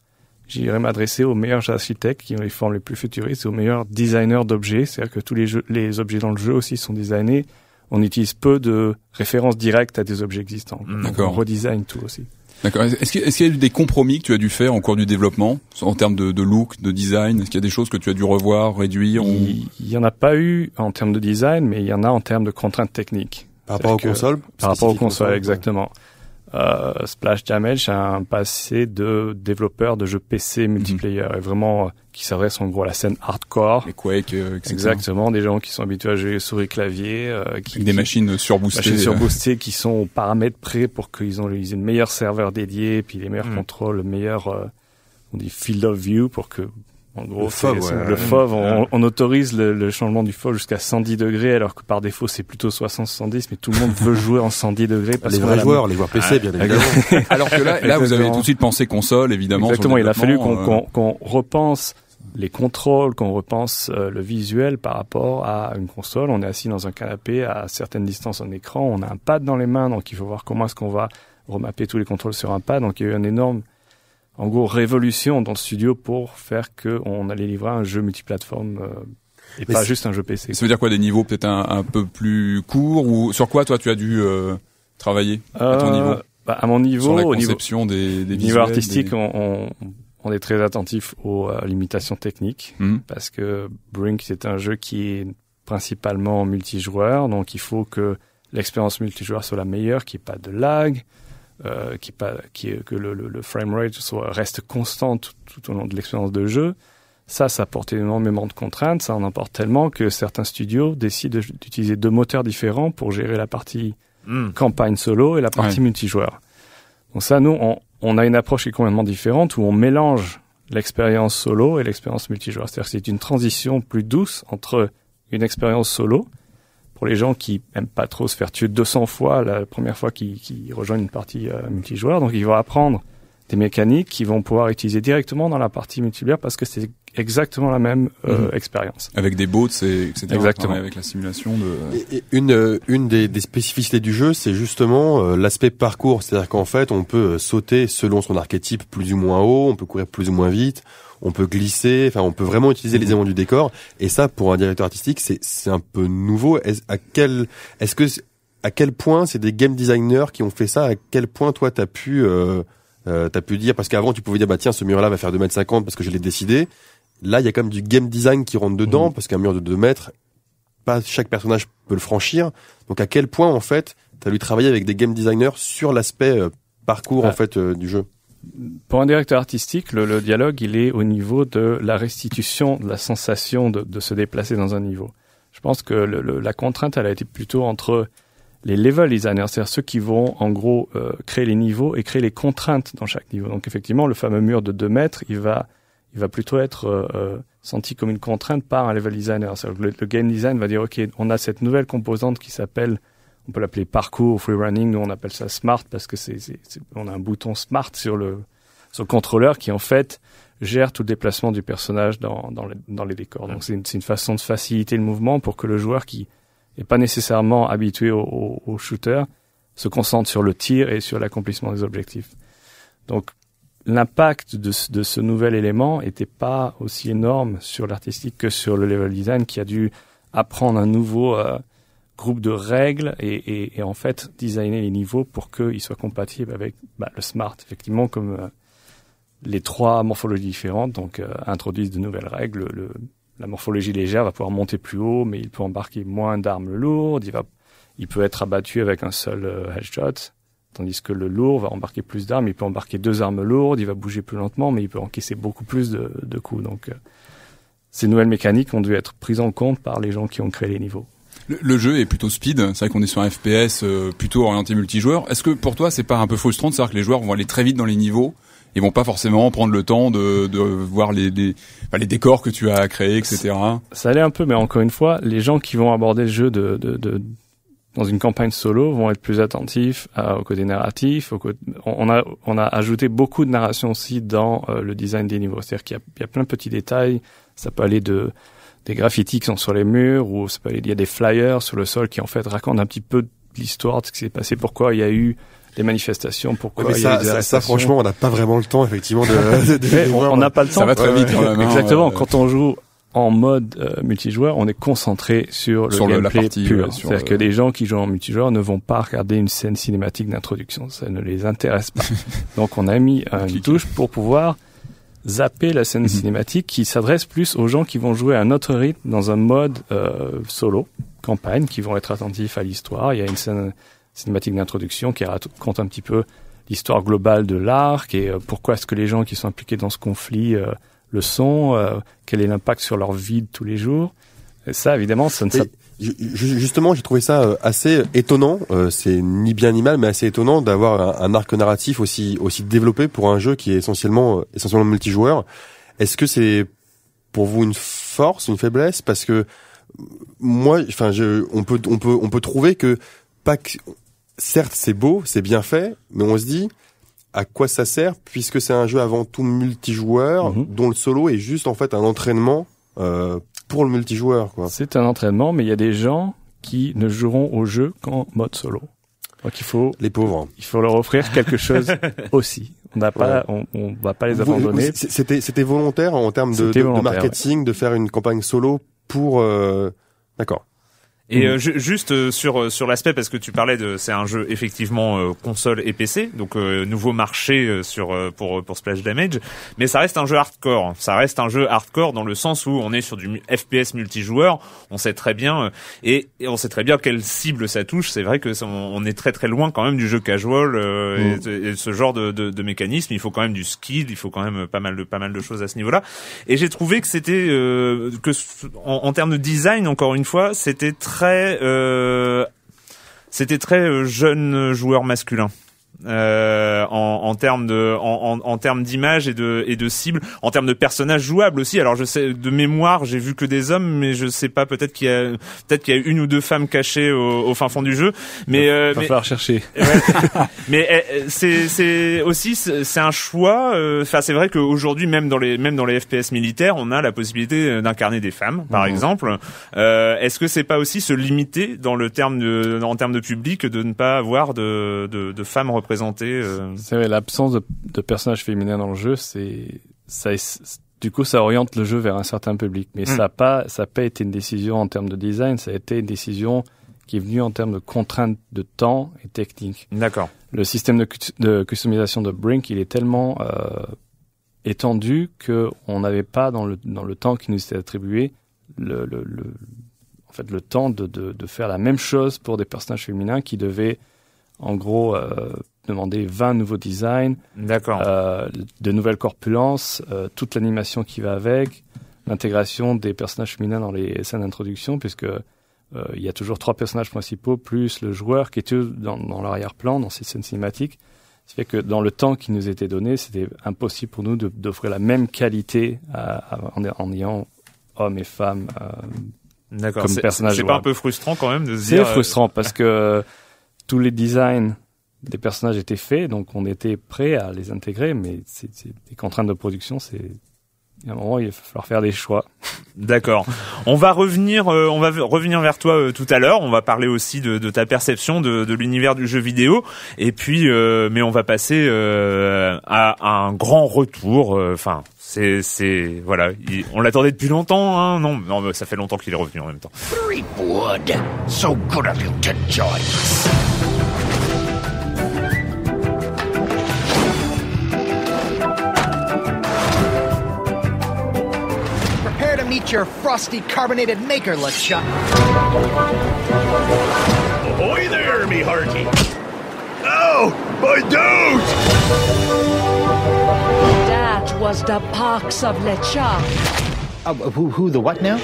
H: J'irais m'adresser aux meilleurs architectes qui ont les formes les plus futuristes, et aux meilleurs designers d'objets. C'est-à-dire que tous les, jeux, les objets dans le jeu aussi sont designés. On utilise peu de références directes à des objets existants.
B: Mm.
H: Donc,
C: D'accord.
H: On redesign tout aussi.
C: D'accord. Est-ce qu'il y a eu des compromis que tu as dû faire en cours du développement en termes de, de look, de design? Est-ce qu'il y a des choses que tu as dû revoir, réduire ou...
H: Il il y en a pas eu en termes de design, mais il y en a en termes de contraintes techniques.
D: par rapport aux consoles?
H: Par rapport aux consoles, exactement. Splash Damage a un passé de développeur de jeux PC multiplayer et vraiment euh, qui s'adresse en gros à la scène hardcore.
C: Les Quake, euh, etc.
H: Exactement, des gens qui sont habitués à jouer souris clavier, euh, qui
C: Avec des
H: qui-
C: machines surboostées.
H: machines
C: euh,
H: surboostées qui sont aux paramètres près pour qu'ils ont ils aient le meilleur serveur dédié, puis les meilleurs
B: Mm.
H: contrôles, le meilleur euh, on dit field of view pour que en gros
D: Le ouais.
H: FOV on,
B: Ouais.
H: on autorise le, le changement du FOV jusqu'à 110 degrés alors que par défaut c'est plutôt 60-70 mais tout le monde veut <laughs> jouer en 110 degrés parce
D: Les vrais
H: la-
D: joueurs, les joueurs PC, bien évidemment. <laughs>
C: Alors que là, là, vous avez tout de suite pensé console, évidemment.
H: Exactement, il a fallu qu'on
C: développement,
H: qu'on- repense les contrôles, qu'on repense euh, le visuel par rapport à une console. On est assis dans un canapé à certaines distances en écran, on a un pad dans les mains, donc il faut voir comment est-ce qu'on va remapper tous les contrôles sur un pad. Donc il y a eu une énorme, en gros, révolution dans le studio pour faire que on allait livrer un jeu multiplateforme euh, et
D: Mais
H: pas juste un jeu PC.
C: Ça veut dire quoi des niveaux peut-être un, un peu plus courts ou sur quoi toi tu as dû euh, travailler à ton
H: Euh,
C: niveau?
H: bah, À mon niveau,
C: sur la
H: au niveau,
C: des,
H: niveau artistique,
C: des-
H: on, on, on est très attentif aux euh, limitations techniques.
C: Mhm.
H: parce que Brink c'est un jeu qui est principalement multijoueur, donc il faut que l'expérience multijoueur soit la meilleure, qu'il n'y ait pas de lag, euh, ait- que le, le, le framerate soit reste constant tout, tout au long de l'expérience de jeu. Ça, ça apporte énormément de contraintes, ça en apporte tellement que certains studios décident d'utiliser deux moteurs différents pour gérer la partie
B: Mm.
H: campagne solo et la partie
C: Ouais.
H: multijoueur. Donc ça, nous, on, on a une approche qui est complètement différente où on mélange l'expérience solo et l'expérience multijoueur. C'est-à-dire que c'est une transition plus douce entre une expérience solo pour les gens qui aiment pas trop se faire tuer 200 fois la première fois qu'ils rejoignent une partie euh, multijoueur. Donc ils vont apprendre des mécaniques qu'ils vont pouvoir utiliser directement dans la partie multijoueur parce que c'est exactement la même euh,
C: Mhm.
H: expérience.
C: avec des bots, et etc.
H: Exactement.
C: Avec la simulation de.
D: Et- et une euh, une des, des spécificités du jeu, c'est justement euh, l'aspect parcours. C'est-à-dire qu'en fait, on peut sauter selon son archétype plus ou moins haut, on peut courir plus ou moins vite, on peut glisser. Enfin, on peut vraiment utiliser les éléments du décor. Et ça, pour un directeur artistique, c'est c'est un peu nouveau. Est-ce, à quel est-ce que à quel point c'est des game designers qui ont fait ça? À quel point toi t'as pu euh, euh, t'as pu dire parce qu'avant tu pouvais dire bah tiens ce mur là va faire 2 mètres 50 parce que je l'ai décidé. Là, il y a quand même du game design qui rentre dedans parce qu'un mur de 2 mètres, pas chaque personnage peut le franchir. Donc à quel point en fait, tu as dû travailler avec des game designers sur l'aspect euh, parcours
H: Ah.
D: en fait euh, du jeu?
H: Pour un directeur artistique, le, dialogue, il est au niveau de la restitution de la sensation de, se déplacer dans un niveau. Je pense que la contrainte, elle a été plutôt entre les level designers, c'est-à-dire ceux qui vont en gros euh, créer les niveaux et créer les contraintes dans chaque niveau. Donc effectivement, le fameux mur de 2 mètres, il va, il va plutôt être euh, euh, senti comme une contrainte par un level designer. Le game design va dire, OK, on a cette nouvelle composante qui s'appelle on peut l'appeler parcours, free running, nous on appelle ça smart parce que c'est, c'est- c'est- on a un bouton smart sur le, sur le contrôleur qui en fait gère tout le déplacement du personnage dans, dans, les, dans les décors. Donc c'est une, c'est une façon de faciliter le mouvement pour que le joueur qui n'est pas nécessairement habitué au, au, au shooter se concentre sur le tir et sur l'accomplissement des objectifs. Donc l'impact de, ce- de ce nouvel élément était pas aussi énorme sur l'artistique que sur le level design qui a dû apprendre un nouveau euh, groupe de règles et, et, et en fait designer les niveaux pour qu'ils soient compatibles avec bah, le smart. Effectivement, comme euh, les trois morphologies différentes, donc euh, introduisent de nouvelles règles. Le, la morphologie légère va pouvoir monter plus haut, mais il peut embarquer moins d'armes lourdes. Il va, il peut être abattu avec un seul euh, headshot, tandis que le lourd va embarquer plus d'armes. Il peut embarquer deux armes lourdes. Il va bouger plus lentement, mais il peut encaisser beaucoup plus de, de coups. Donc, euh, ces nouvelles mécaniques ont dû être prises en compte par les gens qui ont créé les niveaux.
C: Le, jeu est plutôt speed. C'est vrai qu'on est sur un FPS euh, plutôt orienté multijoueur. Est-ce que pour toi c'est pas un peu frustrant de savoir que les joueurs vont aller très vite dans les niveaux et vont pas forcément prendre le temps de, de voir les, les, enfin, les décors que tu as créés, etc.
H: Ça allait un peu, mais encore une fois, les gens qui vont aborder le jeu de, de, de dans une campagne solo vont être plus attentifs à- au côté narratif. On, a, on a ajouté beaucoup de narration aussi dans euh, le design des niveaux. C'est-à-dire qu'il y a plein de petits détails. Ça peut aller de des graffitis qui sont sur les murs, ou ça peut aller, il y a des flyers sur le sol qui en fait racontent un petit peu de l'histoire de ce qui s'est passé, pourquoi il y a eu des manifestations, pourquoi
D: Ouais, mais
H: il y a
D: ça,
H: eu des
D: ça, ça, franchement, on n'a pas vraiment le temps effectivement de. de,
H: on
D: voir.
H: on n'a pas le temps.
C: Ça va très vite quand même. hein.
H: Exactement.
C: Euh,
H: Quand on joue en mode euh, multijoueur, on est concentré sur le
C: Sur le- la
H: gameplay
C: partie,
H: pur.
C: ouais,
H: C'est-à-dire que les gens qui jouent en multijoueur ne vont pas regarder une scène cinématique d'introduction. Ça ne les intéresse pas. <laughs> Donc on a mis euh, une touche pour pouvoir zapper la scène
C: Mhm.
H: cinématique qui s'adresse plus aux gens qui vont jouer à un autre rythme dans un mode euh, solo, campagne, qui vont être attentifs à l'histoire. Il y a une scène cinématique d'introduction qui raconte un petit peu l'histoire globale de l'arc et euh, pourquoi est-ce que les gens qui sont impliqués dans ce conflit euh, le sont, euh, quel est l'impact sur leur vie de tous les jours. Et ça, évidemment, ça ne
D: ju- Justement, j'ai trouvé ça euh, assez étonnant. euh, c'est ni bien ni mal, mais assez étonnant d'avoir un, arc narratif aussi aussi développé pour un jeu qui est essentiellement euh, essentiellement multijoueur. Est-ce que c'est pour vous une force, une faiblesse? Parce que moi, enfin, je, on peut on peut on peut trouver que pas que certes c'est beau, c'est bien fait, mais on se dit à quoi ça sert puisque c'est un jeu avant tout multijoueur
H: Mhm.
D: dont le solo est juste en fait un entraînement euh, pour le multijoueur quoi.
H: C'est un entraînement, mais il y a des gens qui ne joueront au jeu qu'en mode solo. Donc il faut,
D: Les pauvres.
H: il faut leur offrir quelque chose <laughs> aussi. On n'a pas, on, on va pas les abandonner.
D: C'était c'était volontaire en termes de, marketing de faire une campagne solo pour. euh, D'accord.
B: Et
H: Mhm.
B: euh, ju- juste euh, sur euh, sur l'aspect parce que tu parlais de c'est un jeu effectivement euh, console et PC donc euh, nouveau marché euh, sur euh, pour pour Splash Damage. Mais ça reste un jeu hardcore. Ça reste un jeu hardcore dans le sens où on est sur du FPS multijoueur. On sait très bien euh, et, et on sait très bien quelle cible ça touche. C'est vrai que ça- on, on est très très loin quand même du jeu casual euh,
H: Mhm.
B: et, et ce genre de, de, de mécanisme. Il faut quand même du skill il faut quand même pas mal de pas mal de choses à ce niveau là et j'ai trouvé que c'était euh, que en, en termes de design encore une fois c'était très euh, c'était très euh, jeune joueur masculin euh, en, en termes de en, en, en termes d'image et de et de cible en termes de personnages jouables aussi alors je sais de mémoire j'ai vu que des hommes mais je sais pas peut-être qu'il y a peut-être qu'il y a une ou deux femmes cachées au, au fin fond du jeu mais euh,
H: Il va
B: mais-
H: falloir chercher. <laughs> <laughs>
B: mais euh, c'est c'est aussi c'est c'est un choix. euh, Enfin, c'est vrai qu'aujourd'hui, même dans les même dans les FPS militaires, on a la possibilité euh, d'incarner des femmes, par
H: Mhm.
B: exemple. Euh, Est-ce que c'est pas aussi se limiter dans le terme de en termes de public de ne pas avoir de de, de femmes représentées euh,
H: C'est vrai, l'absence de, de personnages féminins dans le jeu, c'est, ça, du coup, ça oriente le jeu vers un certain public. Mais
B: Mm.
H: ça n'a pas, ça a pas été une décision en termes de design, ça a été une décision qui est venue en termes de contraintes de temps et technique.
B: D'accord.
H: Le système de, cu- de customisation de Brink, il est tellement euh, étendu que on n'avait pas dans le dans le temps qui nous était attribué le, le, le en fait le temps de, de de faire la même chose pour des personnages féminins qui devaient en gros euh, demander 20 nouveaux designs, euh, de nouvelles corpulences, euh, toute l'animation qui va avec, l'intégration des personnages féminins dans les scènes d'introduction, puisque euh, il y a toujours trois personnages principaux plus le joueur qui est dans, dans l'arrière-plan, dans ces scènes cinématiques. Ce qui fait que dans le temps qui nous était donné, c'était impossible pour nous d'offrir la même qualité à- à- en, en ayant hommes et femmes. euh, comme
B: C'est-
H: personnage
B: C'est pas un peu frustrant quand même de se
H: c'est
B: dire. euh,
H: frustrant parce que <laughs> tous les designs des personnages étaient faits, donc on était prêt à les intégrer, mais c'est c'est des contraintes de production, c'est il y a un moment il va falloir faire des choix. <laughs>
B: D'accord. On va revenir, euh, on va revenir vers toi euh, tout à l'heure. On va parler aussi de, de ta perception de, de l'univers du jeu vidéo. Et puis, euh, mais on va passer euh, à, à un grand retour. euh, Enfin, c'est, c'est, voilà. il- on l'attendait depuis longtemps, hein Non, non, mais ça fait longtemps qu'il est revenu en même temps.
I: Meet your frosty carbonated maker, LeChuck.
E: Ahoy there, me hearty! Oh, my dude!
J: That was the pox of LeChuck.
I: Uh, who, who, the what now?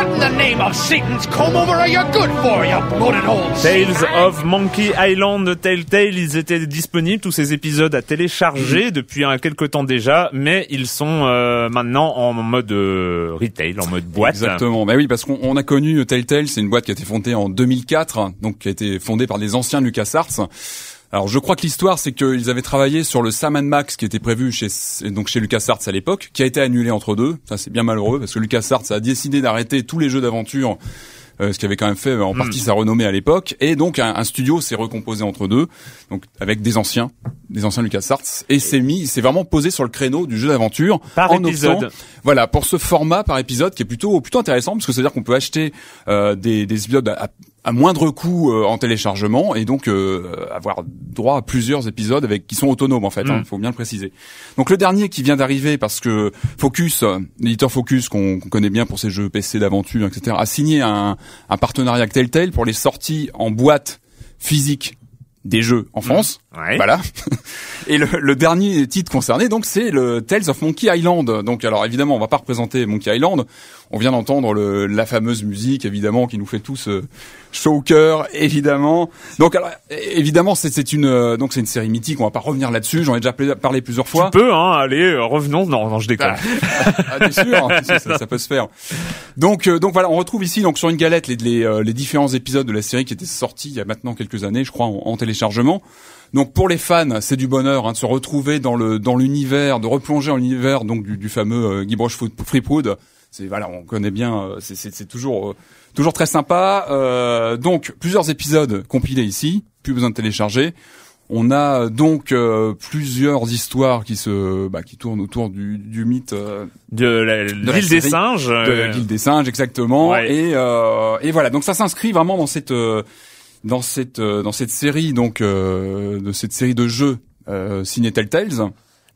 K: What in the name of Satan's comb over are you good for, you bloated old
B: Tales of Monkey Island Telltale, ils étaient disponibles tous ces épisodes à télécharger depuis un quelque temps déjà, mais ils sont euh, maintenant en mode euh, retail, en mode boîte.
C: Exactement. Bah oui, parce qu'on on a connu Telltale, c'est une boîte qui a été fondée en 2004, donc qui a été fondée par des anciens LucasArts. Alors je crois que l'histoire c'est qu'ils avaient travaillé sur le Sam Max qui était prévu chez donc chez LucasArts à l'époque, qui a été annulé entre deux. Ça c'est bien malheureux parce que LucasArts a décidé d'arrêter tous les jeux d'aventure euh, ce qui avait quand même fait euh, en partie sa renommée à l'époque. Et donc un, un studio s'est recomposé entre deux, donc avec des anciens, des anciens LucasArts, et s'est mis, s'est vraiment posé sur le créneau du jeu d'aventure
B: Par
C: en
B: épisode.
C: optant- voilà, pour ce format par épisode qui est plutôt plutôt intéressant parce que c'est à dire qu'on peut acheter euh, des, des épisodes à, à moindre coût euh, en téléchargement et donc euh, avoir droit à plusieurs épisodes avec qui sont autonomes en fait. Il
B: Mm.
C: faut bien le préciser. Donc le dernier qui vient d'arriver parce que Focus, l'éditeur Focus qu'on connaît bien pour ses jeux PC d'aventure, etc., a signé un, un partenariat avec Telltale pour les sorties en boîte physique des jeux en France.
B: Ouais.
C: Voilà. Et le, le dernier titre concerné, donc, c'est le Tales of Monkey Island. Donc, alors évidemment, on va pas représenter Monkey Island. On vient d'entendre le- la fameuse musique, évidemment, qui nous fait tous euh, chaud au cœur, évidemment. Donc, alors, évidemment, c'est une euh, donc c'est une série mythique. On va pas revenir là-dessus. J'en ai déjà parlé plusieurs
B: Tu
C: fois.
B: peux, hein, allez, euh, revenons. Non, non, je déconne.
C: Ah, t'es sûr ça, ça- ça peut se faire. Donc, euh, donc voilà, on retrouve ici donc sur une galette les, les, les différents épisodes de la série qui étaient sortis il y a maintenant quelques années, je crois, en, en téléchargement. Donc pour les fans, c'est du bonheur hein, de se retrouver dans le dans l'univers, de replonger dans l'univers donc du, du fameux euh, Threepwood. C'est voilà, on connaît bien, euh, c'est- toujours euh, toujours très sympa. Euh, donc plusieurs épisodes compilés ici, plus besoin de télécharger. On a euh, donc euh, plusieurs histoires qui se bah, qui tournent autour du, du mythe euh,
B: De la-
C: la
B: l'île des singes.
C: de la guilde des singes exactement
B: Ouais.
C: et euh, et voilà donc ça s'inscrit vraiment dans cette dans cette dans cette série donc euh, de cette série de jeux euh, Ciné Telltales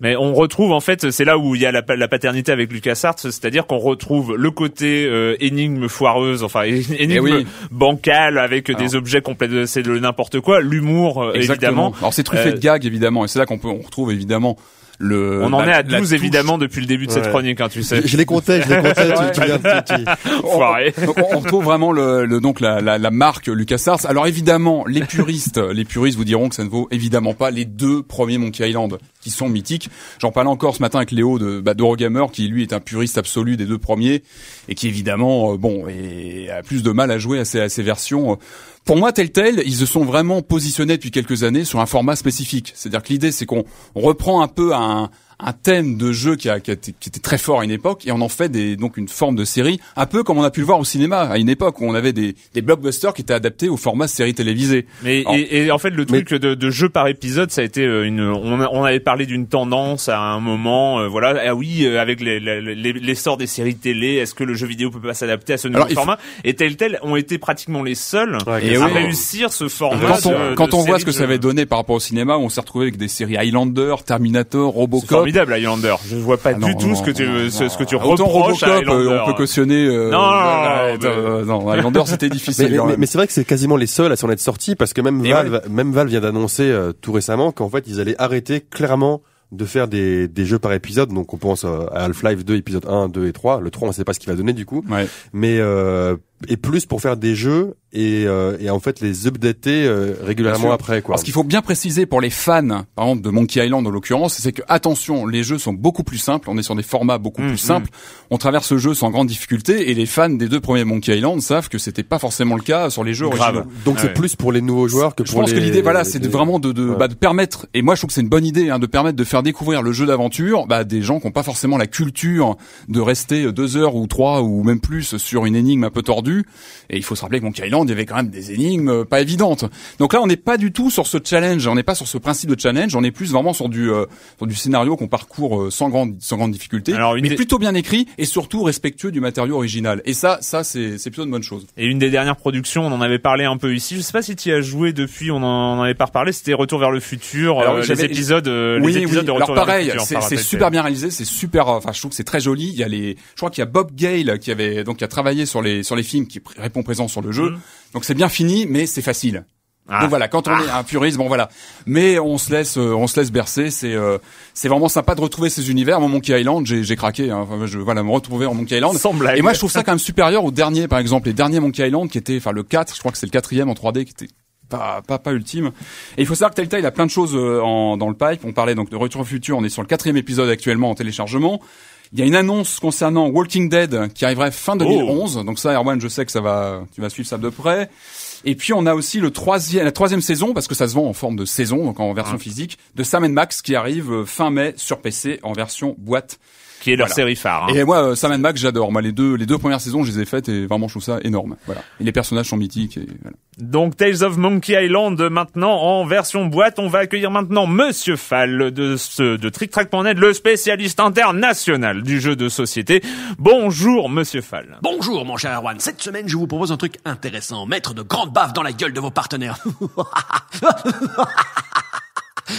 B: Mais on retrouve en fait, c'est là où il y a la, pa- la paternité avec LucasArts, c'est-à-dire qu'on retrouve le côté euh, énigme foireuse, enfin <laughs> énigme
C: Eh oui.
B: bancale avec des objets complets, c'est de n'importe quoi, l'humour euh, évidemment.
C: alors c'est truffé
B: Euh,
C: de gags évidemment et c'est là qu'on peut on retrouve évidemment le
B: On en
C: la-
B: est à
C: la
B: 12
C: touche.
B: évidemment depuis le début de cette chronique, hein, tu sais.
D: Je, je les comptais, je les comptais. tu, <laughs> tu viens- tu- tu-
B: Foiré.
C: Donc, on on retrouve vraiment le, le- donc la, la, la marque LucasArts. Alors évidemment, les puristes, les puristes vous diront que ça ne vaut évidemment pas les deux premiers Monkey Island qui sont mythiques. J'en parlais encore ce matin avec Léo de bah, d'Eurogamer qui lui est un puriste absolu des deux premiers et qui évidemment euh, bon et a plus de mal à jouer à ces, à ces versions. Pour moi, Telltale, ils se sont vraiment positionnés depuis quelques années sur un format spécifique. C'est-à-dire que l'idée, c'est qu'on on reprend un peu un, un thème de jeu qui, a, qui, a été, qui était très fort à une époque et on en fait des, donc une forme de série, un peu comme on a pu le voir au cinéma à une époque où on avait des, des blockbusters qui étaient adaptés au format série télévisée.
B: Mais et, et en fait le truc de, de jeu par épisode, ça a été euh, une. On, a- on avait parlé d'une tendance à un moment, euh, voilà. Ah oui, euh, avec les- les- les- l'essor des séries télé, est-ce que le jeu vidéo peut pas s'adapter à ce nouveau
C: Alors, il faut-
B: format? Et Telltale ont été pratiquement les seuls
D: Ouais,
C: Et
B: à
C: oui.
B: réussir ce format.
C: quand on,
B: de-
C: quand
B: de
C: on voit ce que
B: de
C: ça avait donné par rapport au cinéma, où on s'est retrouvé avec des séries Highlander, Terminator, Robocop.
B: Formidable, Highlander. Je vois pas
C: Ah non,
B: du tout
C: non,
B: ce que tu
C: non,
B: ce, ce que tu.
C: Autant
B: reproches à
C: euh,
B: Highlander.
C: on peut cautionner. euh,
B: Non, non,
C: euh,
B: non,
C: non, Highlander, <laughs> c'était difficile.
D: mais- mais c'est vrai que c'est quasiment les seuls à s'en être sortis parce que même
C: Et
D: Valve, même Valve vient d'annoncer euh, tout récemment qu'en fait ils allaient arrêter clairement de faire des, des jeux par épisode. Donc on pense euh, à Half-Life 2, épisode 1, 2 et 3. Le 3 on sait pas ce qu'il va donner du coup.
C: Ouais.
D: Mais euh, et plus pour faire des jeux et, euh, et en fait les updater euh, régulièrement après quoi.
C: Alors, ce qu'il faut bien préciser pour les fans, par exemple de Monkey Island en l'occurrence, c'est que attention, les jeux sont beaucoup plus simples. On est sur des formats beaucoup
B: Mm,
C: plus simples. On traverse ce jeu sans grande difficulté, et les fans des deux premiers Monkey Island savent que c'était pas forcément le cas sur les jeux
B: Grave.
C: originaux.
D: Donc
B: Ah
D: c'est
B: ouais.
D: plus pour les nouveaux joueurs que
C: Je
D: pour
C: pense
D: les.
C: que l'idée, voilà, c'est de
D: les-
C: vraiment de, de,
D: Ouais.
C: bah, de permettre, et moi je trouve que c'est une bonne idée, hein, de permettre de faire découvrir le jeu d'aventure, bah, des gens qui n'ont pas forcément la culture de rester deux heures ou trois ou même plus sur une énigme un peu tordue. Et il faut se rappeler que Monkey Island, il y avait quand même des énigmes euh, pas évidentes. Donc là, on n'est pas du tout sur ce challenge, on n'est pas sur ce principe de challenge, on est plus vraiment sur du, euh, sur du scénario qu'on parcourt euh, sans grande, sans grande difficulté,
B: Alors,
C: mais
B: des-
C: plutôt bien écrit et surtout respectueux du matériau original. Et ça, ça c'est, plutôt une bonne chose.
B: Et une des dernières productions, on en avait parlé un peu ici. Je sais pas si tu y as joué depuis, on en, on en avait pas reparlé. C'était Retour vers le futur,
C: Alors,
B: euh, les épisodes,
C: oui,
B: les épisodes
C: oui.
B: de Retour
C: Alors
B: vers
C: pareil,
B: le futur.
C: c'est super bien réalisé, c'est super. Enfin, je trouve que c'est très joli. Il y a les, je crois qu'il y a Bob Gale qui avait donc qui a travaillé sur les sur les films, qui répond présent sur le jeu.
B: Mhm.
C: Donc c'est bien fini, mais c'est facile.
B: Ah.
C: Donc voilà, quand on est un puriste, bon voilà. Mais on se laisse, euh, on se laisse bercer. C'est, euh, c'est vraiment sympa de retrouver ces univers. Moi, Monkey Island, j'ai, j'ai craqué. hein. Enfin, je, voilà, me retrouver en Monkey Island.
B: Sans blague.
C: Et moi, je trouve ça quand même supérieur au dernier, par exemple, les derniers Monkey Island qui étaient, enfin le 4, je crois que c'est le quatrième en 3D qui était pas, pas, pas ultime. Et il faut savoir que Telltale a plein de choses euh, en, dans le pipe. On parlait donc de Retour au futur. On est sur le quatrième épisode actuellement en téléchargement. Il y a une annonce concernant Walking Dead qui arriverait fin 2011. Donc ça, Erwan, je sais que ça va, tu vas suivre ça de près. Et puis on a aussi le troisième, la troisième saison parce que ça se vend en forme de saison, donc en version physique, de Sam Max qui arrive euh, fin mai sur PC en version boîte.
B: Qui est leur
C: Voilà.
B: série phare. hein.
C: Et moi, euh, Sam Max, j'adore. Moi, les deux, les deux premières saisons, je les ai faites et vraiment, je trouve ça énorme. Voilà. Et les personnages sont mythiques. Et voilà.
B: Donc Tales of Monkey Island maintenant en version boîte. On va accueillir maintenant Monsieur Fall de ce, de TrickTrack.net, le spécialiste international du jeu de société. Bonjour Monsieur Fall.
L: Bonjour mon cher Erwan, cette semaine je vous propose un truc intéressant, mettre de grandes baffes dans la gueule de vos partenaires. <laughs>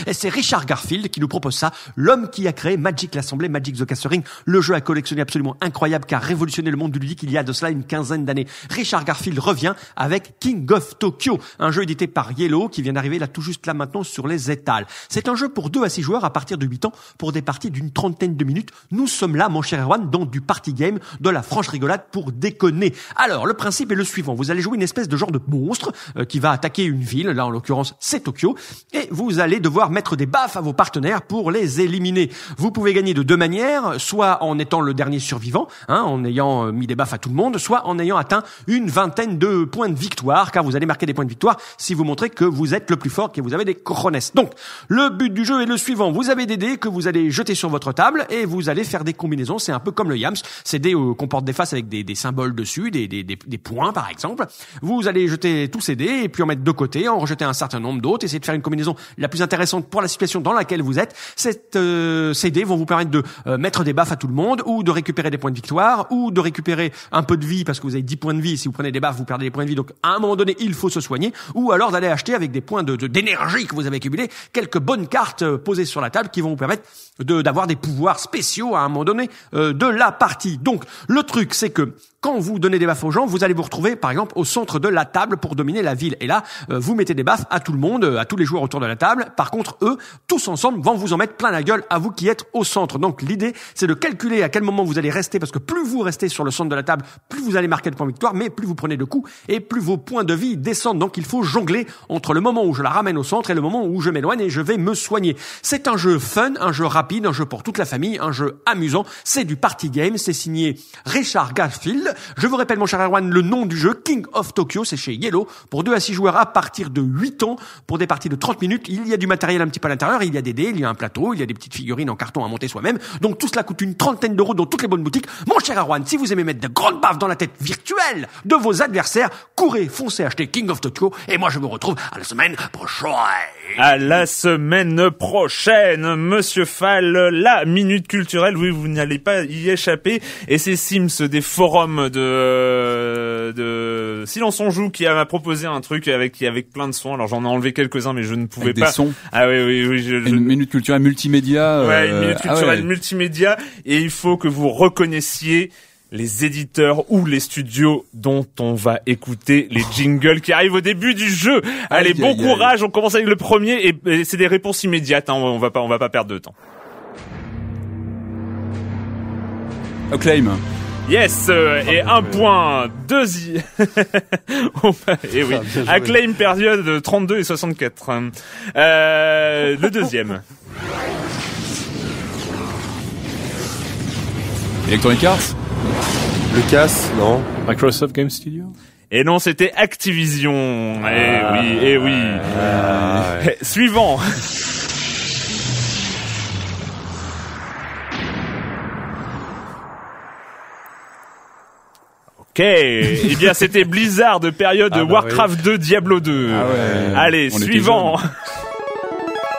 L: Et c'est Richard Garfield qui nous propose ça, l'homme qui a créé Magic l'Assemblée, Magic the Gathering, le jeu à collectionner absolument incroyable qui a révolutionné le monde du ludique il y a de cela une quinzaine d'années. Richard Garfield revient avec King of Tokyo, un jeu édité par Yellow qui vient d'arriver là tout juste là maintenant sur les étals. C'est un jeu pour 2 à 6 joueurs à partir de 8 ans pour des parties d'une trentaine de minutes. Nous sommes là, mon cher Erwan, dans du party game, de la franche rigolade pour déconner. Alors, le principe est le suivant. Vous allez jouer une espèce de genre de monstre euh, qui va attaquer une ville. Là, en l'occurrence, c'est Tokyo. Et vous allez devoir mettre des baffes à vos partenaires pour les éliminer. Vous pouvez gagner de deux manières, soit en étant le dernier survivant, hein, en ayant euh, mis des baffes à tout le monde, soit en ayant atteint une vingtaine de points de victoire, car vous allez marquer des points de victoire si vous montrez que vous êtes le plus fort, que vous avez des cojones. Donc, le but du jeu est le suivant. Vous avez des dés que vous allez jeter sur votre table et vous allez faire des combinaisons. C'est un peu comme le Yams. Ces dés euh, comportent des faces avec des, des symboles dessus, des, des, des, des points par exemple. Vous allez jeter tous ces dés et puis en mettre de côté, en rejeter un certain nombre d'autres, essayer de faire une combinaison la plus intéressante pour la situation dans laquelle vous êtes. Cette, euh, ces dés vont vous permettre de euh, mettre des baffes à tout le monde ou de récupérer des points de victoire ou de récupérer un peu de vie parce que vous avez 10 points de vie. Si vous prenez des baffes, vous perdez des points de vie. Donc à un moment donné, il faut se soigner ou alors d'aller acheter avec des points de d'énergie que vous avez accumulés quelques bonnes cartes euh, posées sur la table qui vont vous permettre de d'avoir des pouvoirs spéciaux à un moment donné euh, de la partie. Donc le truc c'est que quand vous donnez des baffes aux gens, vous allez vous retrouver par exemple au centre de la table pour dominer la ville. Et là, euh, vous mettez des baffes à tout le monde, euh, à tous les joueurs autour de la table. Par contre, eux, tous ensemble, vont vous en mettre plein la gueule à vous qui êtes au centre. Donc l'idée, c'est de calculer à quel moment vous allez rester, parce que plus vous restez sur le centre de la table, plus vous allez marquer de points de victoire, mais plus vous prenez de coups et plus vos points de vie descendent. Donc il faut jongler entre le moment où je la ramène au centre et le moment où je m'éloigne et je vais me soigner. C'est un jeu fun, un jeu rapide, un jeu pour toute la famille, un jeu amusant. C'est du party game. C'est signé Richard Garfield. Je vous rappelle, mon cher Erwan, le nom du jeu, King of Tokyo, c'est chez Yellow, pour 2 à 6 joueurs à partir de 8 ans, pour des parties de 30 minutes. Il y a du matériel un petit peu à l'intérieur, il y a des dés, il y a un plateau, il y a des petites figurines en carton à monter soi-même. Donc tout cela coûte une trentaine d'euros dans toutes les bonnes boutiques. Mon cher Erwan, si vous aimez mettre de grandes baffes dans la tête virtuelle de vos adversaires, courez, foncez acheter King of Tokyo, et moi je vous retrouve à la semaine prochaine.
B: À la semaine prochaine, Monsieur Fall, la minute culturelle, oui, vous n'allez pas y échapper. Et c'est Sims des forums de, de Silence on joue qui m'a proposé un truc avec, avec plein de sons. Alors j'en ai enlevé quelques-uns, mais je ne pouvais
C: Avec
B: pas.
C: des sons.
B: Ah oui, oui, oui. Je, je-
C: Une minute culturelle multimédia.
B: Ouais, une
C: euh,
B: minute
C: ah
B: culturelle
C: ouais.
B: multimédia. Et il faut que vous reconnaissiez les éditeurs ou les studios dont on va écouter les jingles qui arrivent au début du jeu. Allez,
C: Aïe,
B: bon
C: aïe, aïe.
B: courage. On commence avec le premier et, et c'est des réponses immédiates. Hein, on va pas, on va pas perdre de temps.
C: Acclaim.
B: Yes, euh, et un point. Deuxième. Bah, et oui.
D: Ah.
B: Acclaim période 32 et 64. Euh, le deuxième.
C: Electronic Arts.
D: Le casse, non
H: Microsoft Game Studio
B: Et non, c'était Activision. eh oui, eh oui.
D: Ah, ouais.
B: Suivant. Ok, eh bien c'était Blizzard de période
D: Ah bah
B: Warcraft 2, Diablo 2.
C: Ah ouais.
B: Allez,
C: On était
B: suivant. <laughs>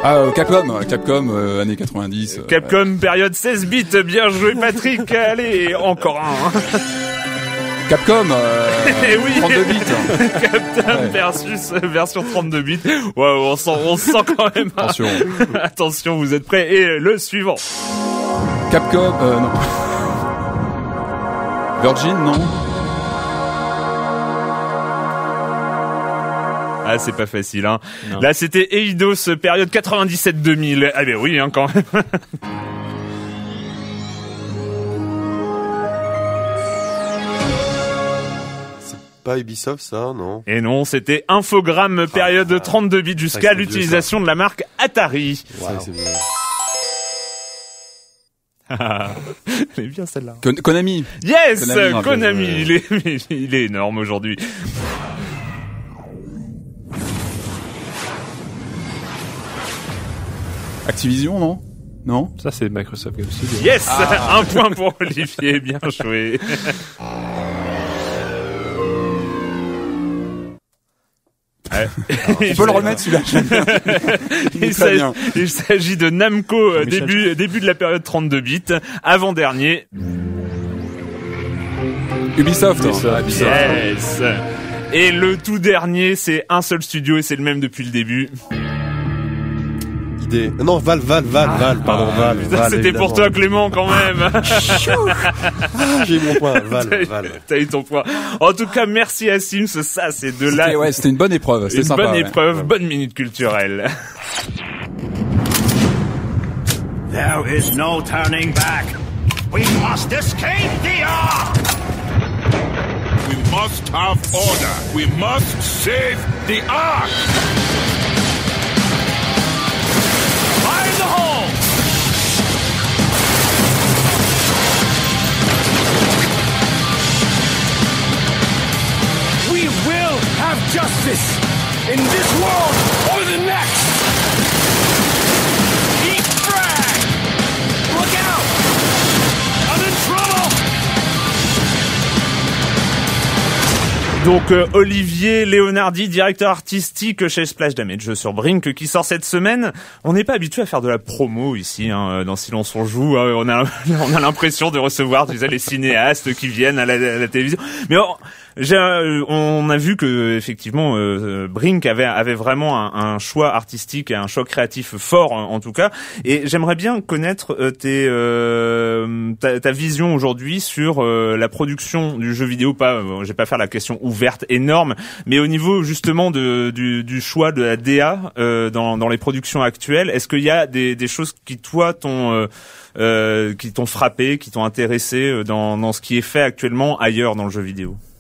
C: Ah, euh, Capcom. Capcom, euh, années 90. euh,
B: Capcom période 16 bits, bien joué Patrick. <laughs> Allez, encore un.
C: Capcom. Euh, <laughs>
B: Eh oui.
C: 32 bits.
B: Captain
C: Ouais.
B: versus version 32 bits. Ouais, on sent, on sent quand même. hein. <laughs>
C: Attention.
B: Attention, vous êtes prêts Et le suivant.
C: Capcom. Euh, non. Virgin, non.
B: Ah, c'est pas facile, hein. Là, c'était Eidos, période 97-2000. Ah, ben oui, hein, quand même. <laughs>
D: Pas Ubisoft, ça, non?
B: Et non, c'était Infogramme, période 32 bits jusqu'à l'utilisation de la marque Atari.
D: Bien. <laughs>
B: Elle est bien celle-là.
C: Kon- Konami.
B: Yes,
C: Konami,
B: Konami, <laughs> il, est, il est énorme aujourd'hui.
C: Activision, non? Non?
H: Ça, c'est Microsoft Game Studio.
B: Yes,
C: Ah.
B: un point pour Olivier, bien joué. Ouais.
C: On peut le remettre celui-là. <laughs> Il
B: s'agit- de Namco, euh, début, début de la période 32 bits, avant-dernier.
C: Ubisoft.
H: Ubisoft.
C: Ah, Ubisoft.
B: Yes. Et le tout dernier, c'est un seul studio et c'est le même depuis le début.
D: Idée. Non, Val, Val, Val, Val, pardon, Val.
B: Putain,
D: Val,
B: c'était pour toi, Clément, quand même. <laughs>
D: Ah, J'ai mon point, <laughs> Val,
B: T'as-
D: Val.
B: T'as eu ton point. En tout cas, merci à Sims. Ça, c'est de là.
C: C'était- ouais, c'était une bonne épreuve. C'était
B: Une
C: sympa.
B: bonne
C: ouais.
B: épreuve, bonne minute culturelle.
K: There is no turning back. We must escape the Ark!
G: We must have order. We must save the Ark.
B: Donc euh, Olivier Leonardi, directeur artistique chez Splash Damage sur Brink, qui sort cette semaine. On n'est pas habitué à faire de la promo ici, hein, dans Silence on joue. hein. on a <laughs> on a l'impression de recevoir tu sais, les cinéastes qui viennent à la, télévision. Mais on, euh, on a vu que effectivement euh, Brink avait avait vraiment un, choix artistique et un choix créatif fort en, tout cas. Et j'aimerais bien connaître euh, euh, ta, vision aujourd'hui sur euh, la production du jeu vidéo. Pas, euh, vais pas faire la question ouverte énorme, mais au niveau justement du, choix de la DA euh, dans, les productions actuelles, est-ce qu'il y a des, choses qui toi t'ont euh, euh, qui t'ont frappé, qui t'ont intéressé euh, dans, dans ce qui est fait actuellement ailleurs dans le jeu vidéo?
H: Euh,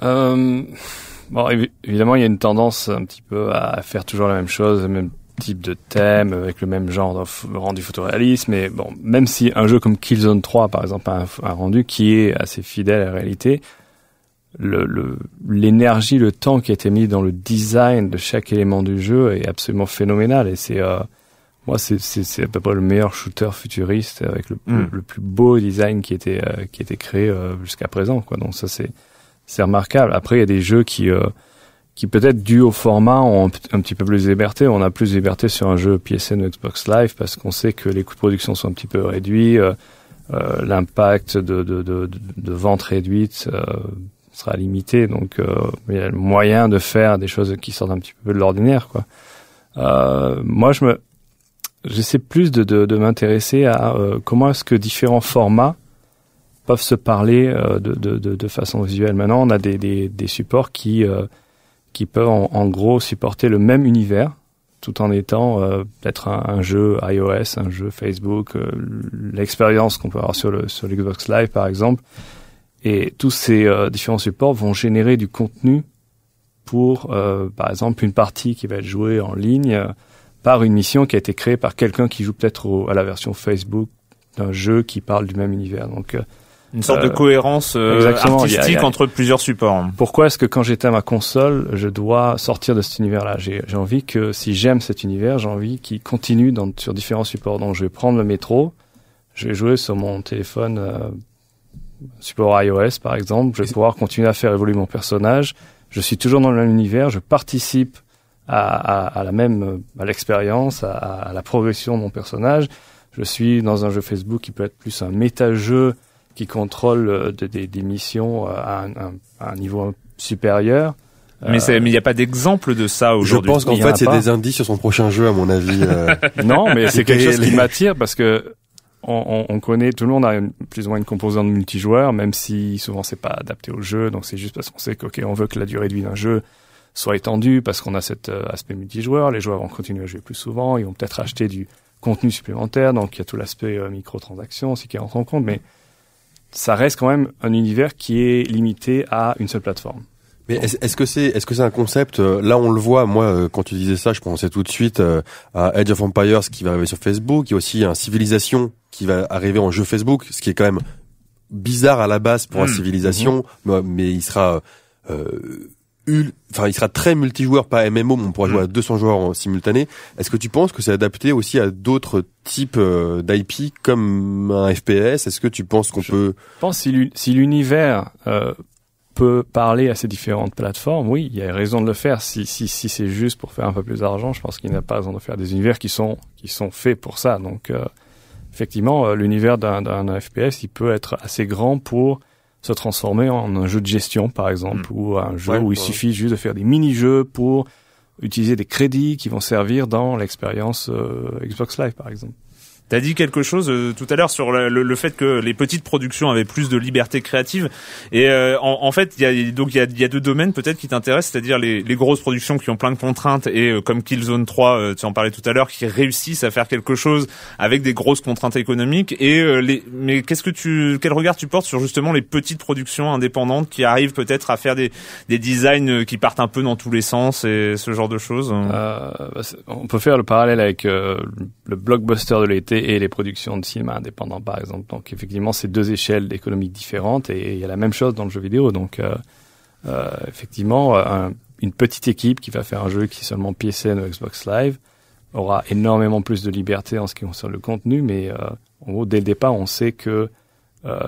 H: bon, évi- évidemment, il y a une tendance un petit peu à faire toujours la même chose, le même type de thème, avec le même genre de rendu photoréaliste. Mais bon, même si un jeu comme Killzone 3, par exemple, a un, rendu qui est assez fidèle à la réalité, le- le- l'énergie, le, temps qui a été mis dans le design de chaque élément du jeu est absolument phénoménal. Et c'est, euh, moi, c'est, à peu près le meilleur shooter futuriste avec le,
B: Mm.
H: le, le plus beau design qui était, euh, qui a été créé euh, jusqu'à présent. Quoi. Donc ça, c'est c'est remarquable. Après, il y a des jeux qui, euh, qui peut-être dû au format ont un, petit peu plus de liberté. On a plus de liberté sur un jeu PSN ou Xbox Live parce qu'on sait que les coûts de production sont un petit peu réduits, euh, euh, l'impact de, de, de, de, vente réduite euh, sera limité. Donc, euh, il y a le moyen de faire des choses qui sortent un petit peu de l'ordinaire. Quoi. Moi, je me, j'essaie plus de, de, de m'intéresser à comment est-ce que différents formats peuvent se parler euh, de, de, de, façon visuelle. Maintenant, on a des, des, supports qui, euh, qui peuvent en, gros supporter le même univers tout en étant euh, peut-être un, jeu iOS, un jeu Facebook, l'expérience qu'on peut avoir sur le sur l'Xbox Live par exemple. Et tous ces différents supports vont générer du contenu pour, par exemple, une partie qui va être jouée en ligne par une mission qui a été créée par quelqu'un qui joue peut-être à la version Facebook d'un jeu qui parle du même univers. Donc,
B: Une sorte
H: euh,
B: de cohérence euh,
H: y a-
B: artistique
H: a-
B: entre plusieurs supports.
H: pourquoi est-ce que quand j'éteins ma console, je dois sortir de cet univers-là? J'ai envie que si j'aime cet univers, j'ai envie qu'il continue dans, sur différents supports. Donc je vais prendre le métro, je vais jouer sur mon téléphone euh, support iOS par exemple, je vais pouvoir continuer à faire évoluer mon personnage. Je suis toujours dans le même univers, je participe à, à, à la même euh, à l'expérience, à, à la progression de mon personnage. Je suis dans un jeu Facebook qui peut être plus un méta-jeu qui contrôle euh, de- des, des missions euh, à un, un- à un niveau supérieur.
B: Mais mais il n'y a pas d'exemple de ça
D: Je
B: aujourd'hui.
D: pense qu'en
H: Il y en a
D: fait, c'est
H: pas.
D: des indices sur son prochain jeu, à mon avis. euh. <laughs>
H: Non, mais c'est quelque chose qui m'attire parce que on, on, on connaît, tout le monde a une- plus ou moins une composante multijoueur, même si souvent c'est pas adapté au jeu. Donc c'est juste parce qu'on sait qu'ok, on veut que la durée de vie d'un jeu soit étendue parce qu'on a cet euh, aspect multijoueur. Les joueurs vont continuer à jouer plus souvent, ils vont peut-être acheter du contenu supplémentaire. Donc il y a tout l'aspect euh, microtransactions aussi qui rentre en compte, mais ça reste quand même un univers qui est limité à une seule plateforme.
D: Mais est-ce que c'est est-ce que c'est un concept euh, Là, on le voit. Moi, euh, quand tu disais ça, je pensais tout de suite euh, à Age of Empires qui va arriver sur Facebook. Il y a aussi un Civilization qui va arriver en jeu Facebook, ce qui est quand même bizarre à la base pour un
B: Mm.
D: Civilization, mais, mais il sera euh, enfin il sera très multijoueur, pas MMO, mais on pourra jouer à 200 joueurs en simultané. Est-ce que tu penses que c'est adapté aussi à d'autres types euh, d'IP comme un FPS Est-ce que tu penses qu'on peut
H: Je pense si l'u- si l'univers euh, peut parler à ces différentes plateformes, oui, il y a raison de le faire. Si, si, si c'est juste pour faire un peu plus d'argent, je pense qu'il n'y a pas raison de faire des univers qui sont, qui sont faits pour ça. Donc, euh, effectivement, l'univers d'un, d'un FPS, il peut être assez grand pour se transformer en un jeu de gestion, par exemple, ou un jeu
D: Ouais,
H: où il
D: ouais.
H: suffit juste de faire des mini-jeux pour utiliser des crédits qui vont servir dans l'expérience euh, Xbox Live, par exemple.
B: T'as dit quelque chose euh, tout à l'heure sur le, le- le fait que les petites productions avaient plus de liberté créative. Et euh, en, en fait, il y a donc il y a, y a deux domaines peut-être qui t'intéressent, c'est-à-dire les, les grosses productions qui ont plein de contraintes et euh, comme Killzone 3, euh, tu en parlais tout à l'heure, qui réussissent à faire quelque chose avec des grosses contraintes économiques. Et euh, les, mais qu'est-ce que tu, quel regard tu portes sur justement les petites productions indépendantes qui arrivent peut-être à faire des, des designs euh, qui partent un peu dans tous les sens et ce genre de choses?
H: Bah, on peut faire le parallèle avec le blockbuster de l'été et les productions de cinéma indépendants, par exemple. Donc, effectivement, c'est deux échelles économiques différentes et il y a la même chose dans le jeu vidéo. Donc, euh, euh, effectivement, un- une petite équipe qui va faire un jeu qui est seulement PSN ou Xbox Live aura énormément plus de liberté en ce qui concerne le contenu, mais euh, en gros, dès le départ, on sait que euh,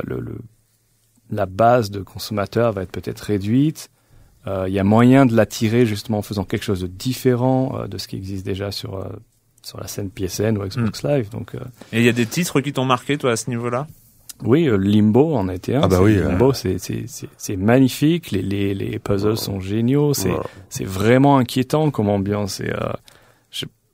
H: la base de consommateurs va être peut-être réduite. Euh, Il y a moyen de l'attirer justement en faisant quelque chose de différent euh, de ce qui existe déjà sur euh, sur la scène PSN ou Xbox Live. Donc, euh,
B: Et il y a des titres qui t'ont marqué toi à ce niveau-là?
H: Oui, euh, Limbo en a été un.
D: Ah bah oui,
H: Limbo, c'est c'est magnifique. Les les les puzzles sont géniaux. C'est vraiment inquiétant comme ambiance. Et euh,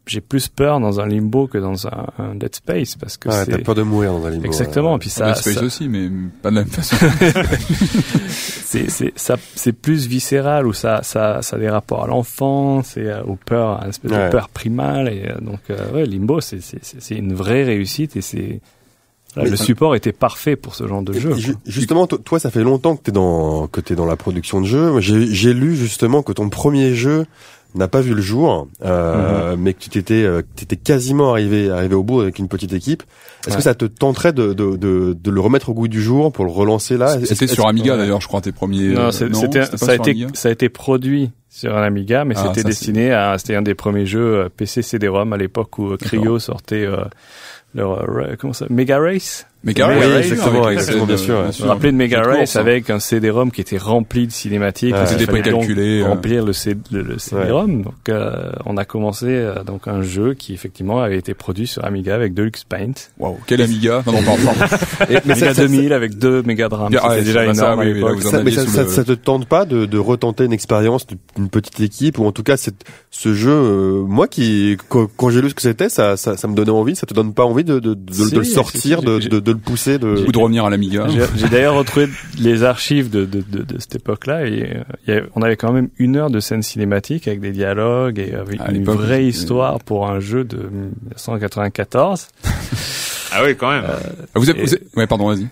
H: j'ai- plus peur dans un Limbo que dans un, un Dead Space parce que
D: t'as peur de mourir dans un limbo.
H: exactement.
D: ouais.
H: Puis ça,
C: Dead Space
H: ça-
C: aussi, mais pas de la même façon. <laughs>
H: c'est c'est ça c'est plus viscéral ou ça ça ça a des rapports à l'enfant c'est euh, aux peurs à une espèce
D: Ouais.
H: de peur primale et euh, donc euh, ouais Limbo c'est c'est c'est c'est une vraie réussite et c'est là, le support était parfait pour ce genre de
D: Et
H: jeu
D: ju- justement, to- toi, ça fait longtemps que t'es dans que t'es dans la production de jeux. J'ai lu justement que ton premier jeu n'a pas vu le jour, euh, mais que tu t'étais euh, t'étais quasiment arrivé arrivé au bout avec une petite équipe. Est-ce
H: Ouais.
D: que ça te tenterait de, de, de, de le remettre au goût du jour pour le relancer là?
C: C'était sur Amiga d'ailleurs, je crois, tes premiers.
H: non,
C: euh,
H: c'est- c'était ça a été
C: Amiga
H: ça a été produit sur un Amiga mais
C: Ah,
H: c'était destiné à c'était un des premiers jeux euh, PC CD-ROM à l'époque où Cryo sortait euh, leur euh, comment ça Mega Race?
C: Mega
D: Oui,
C: Race,
D: exactement,
C: avec
D: exactement,
C: la
D: bien sûr, bien
H: Vous vous rappelez de Mega Race
C: hein.
H: avec un CD-ROM qui était rempli de cinématiques.
D: Ouais.
C: C'était précalculé, euh.
H: Remplir le, C- le, le CD-ROM. Donc, euh, on a commencé euh, donc un jeu qui effectivement avait été produit sur Amiga avec Deluxe Paint.
C: Waouh, quel Amiga? Non, non, pardon, pardon. <laughs>
D: Et- mais
H: Amiga
D: ça- ça-
H: 2000 avec deux Mega Drums.
C: Bien,
H: C'était
C: ouais,
H: déjà
C: c'est pas ça,
H: énorme à
C: oui, oui,
H: l'époque.
D: mais ça, te tente pas de, de retenter une expérience d'une petite équipe ou en tout cas c'est ce jeu euh, moi qui quand, j'ai lu ce que c'était ça, ça ça me donnait envie ça te donne pas envie de de, le sortir de, de, le pousser de
C: Ou de revenir à l'Amiga.
H: J'ai j'ai d'ailleurs retrouvé les archives de, de, de, de cette époque-là et euh, il y avait- on avait quand même une heure de scène cinématique avec des dialogues et avec
C: À
H: une vraie histoire pour un jeu de 1994.
B: Ah oui, quand même.
C: Ah, Vous êtes,
H: Et-
C: vous êtes- ouais, pardon, vas-y.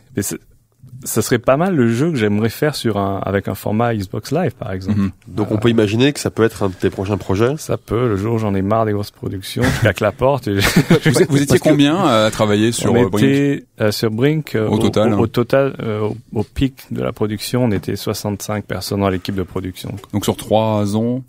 H: Ça serait pas mal le jeu que j'aimerais faire sur un avec un format Xbox Live par exemple.
C: Mhm.
D: donc on peut imaginer que ça peut être un de tes prochains projets?
H: Ça peut. Le jour où j'en ai marre des grosses productions, je claque la porte. Et <laughs>
C: Vous, étiez combien à travailler sur
H: on
C: euh, Brink?
H: était euh, sur Brink euh,
C: Au total,
H: Au,
C: hein.
H: total, euh, au, au pic de la production, on était 65 personnes dans l'équipe de production.
C: Donc sur trois ans.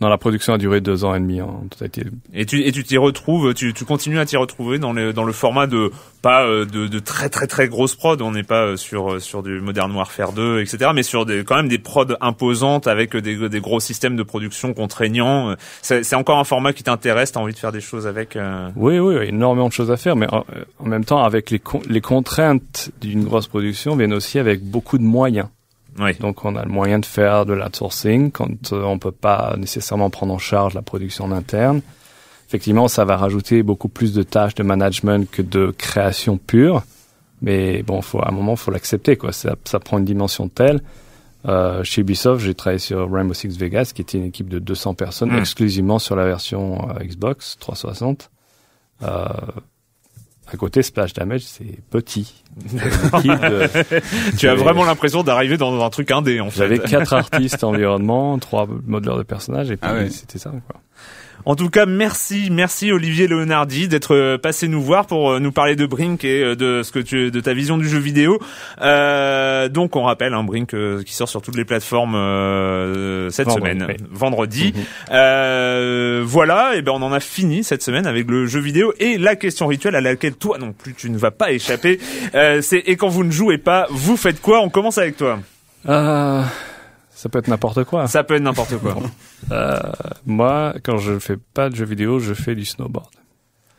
H: Non, la production a duré deux ans et demi en totalité.
B: Et tu et tu t'y retrouves, tu, tu continues à t'y retrouver dans le dans le format de pas euh, de, de très très très grosse prod. On n'est pas euh, sur euh, sur du Modern Warfare 2, etc. Mais sur des quand même des prods imposantes avec des des gros systèmes de production contraignants. C'est c'est encore un format qui t'intéresse. T'as envie de faire des choses avec. euh,
H: Oui, oui, oui, énormément de choses à faire, mais en, en même temps, avec les, con- les contraintes d'une grosse production, viennent aussi avec beaucoup de moyens.
B: Oui.
H: Donc, on a le moyen de faire de l'outsourcing quand euh, on peut pas nécessairement prendre en charge la production en interne. Effectivement, ça va rajouter beaucoup plus de tâches de management que de création pure. Mais bon, faut, à un moment, faut l'accepter, quoi. Ça, ça prend une dimension telle. Euh, chez Ubisoft, j'ai travaillé sur Rainbow Six Vegas, qui était une équipe de 200 personnes,
B: Mm.
H: exclusivement sur la version euh, Xbox 360. Euh, à côté, Splash Damage, c'est petit. <laughs> De-
B: tu as vraiment l'impression d'arriver dans un truc indé en fait.
H: J'avais quatre <laughs> artistes environnement, trois modeleurs de personnages, et puis
C: Ah ouais.
H: c'était ça. Quoi.
B: En tout cas, merci, merci Olivier Leonardi d'être euh, passé nous voir pour euh, nous parler de Brink et euh, de ce que tu, de ta vision du jeu vidéo. Euh, donc, on rappelle, un Brink euh, qui sort sur toutes les plateformes euh, cette
H: Vendredi,
B: semaine, vendredi. Euh, voilà, et ben on en a fini cette semaine avec le jeu vidéo et la question rituelle à laquelle toi non plus tu ne vas pas échapper. Euh, c'est et quand vous ne jouez pas, vous faites quoi? On commence avec toi.
H: Euh, ça peut être n'importe quoi.
B: Ça peut être n'importe quoi. <laughs>
H: Euh, moi, quand je fais pas de jeux vidéo, je fais du snowboard.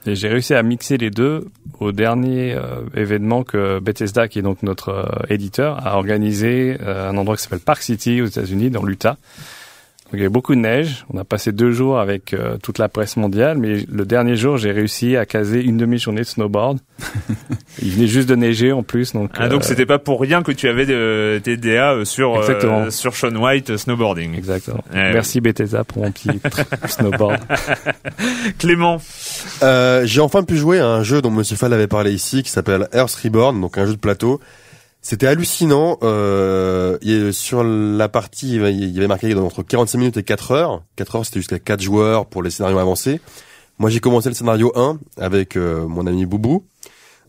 H: Et j'ai réussi à mixer les deux au dernier euh, événement que Bethesda, qui est donc notre euh, éditeur, a organisé euh, un endroit qui s'appelle Park City aux États-Unis, dans l'Utah. Donc, il y avait beaucoup de neige. On a passé deux jours avec euh, toute la presse mondiale, mais le dernier jour, j'ai réussi à caser une demi-journée de snowboard. <laughs> il venait juste de neiger en plus, donc.
B: Ah, donc
H: euh,
B: c'était pas pour rien que tu avais de, tes DA euh, sur euh, sur Sean White euh, snowboarding.
H: Exactement.
B: Ouais.
H: Merci Bethesda pour mon petit <laughs> snowboard. <laughs>
B: Clément,
D: Euh, j'ai enfin pu jouer à un jeu dont Monsieur Fall avait parlé ici, qui s'appelle Earth Reborn, donc un jeu de plateau. C'était hallucinant. Euh, y a- sur la partie, il y avait marqué entre 45 minutes et 4 heures. 4 heures, c'était jusqu'à 4 joueurs pour les scénarios avancés. Moi, j'ai commencé le scénario 1 avec euh, mon ami Boubou.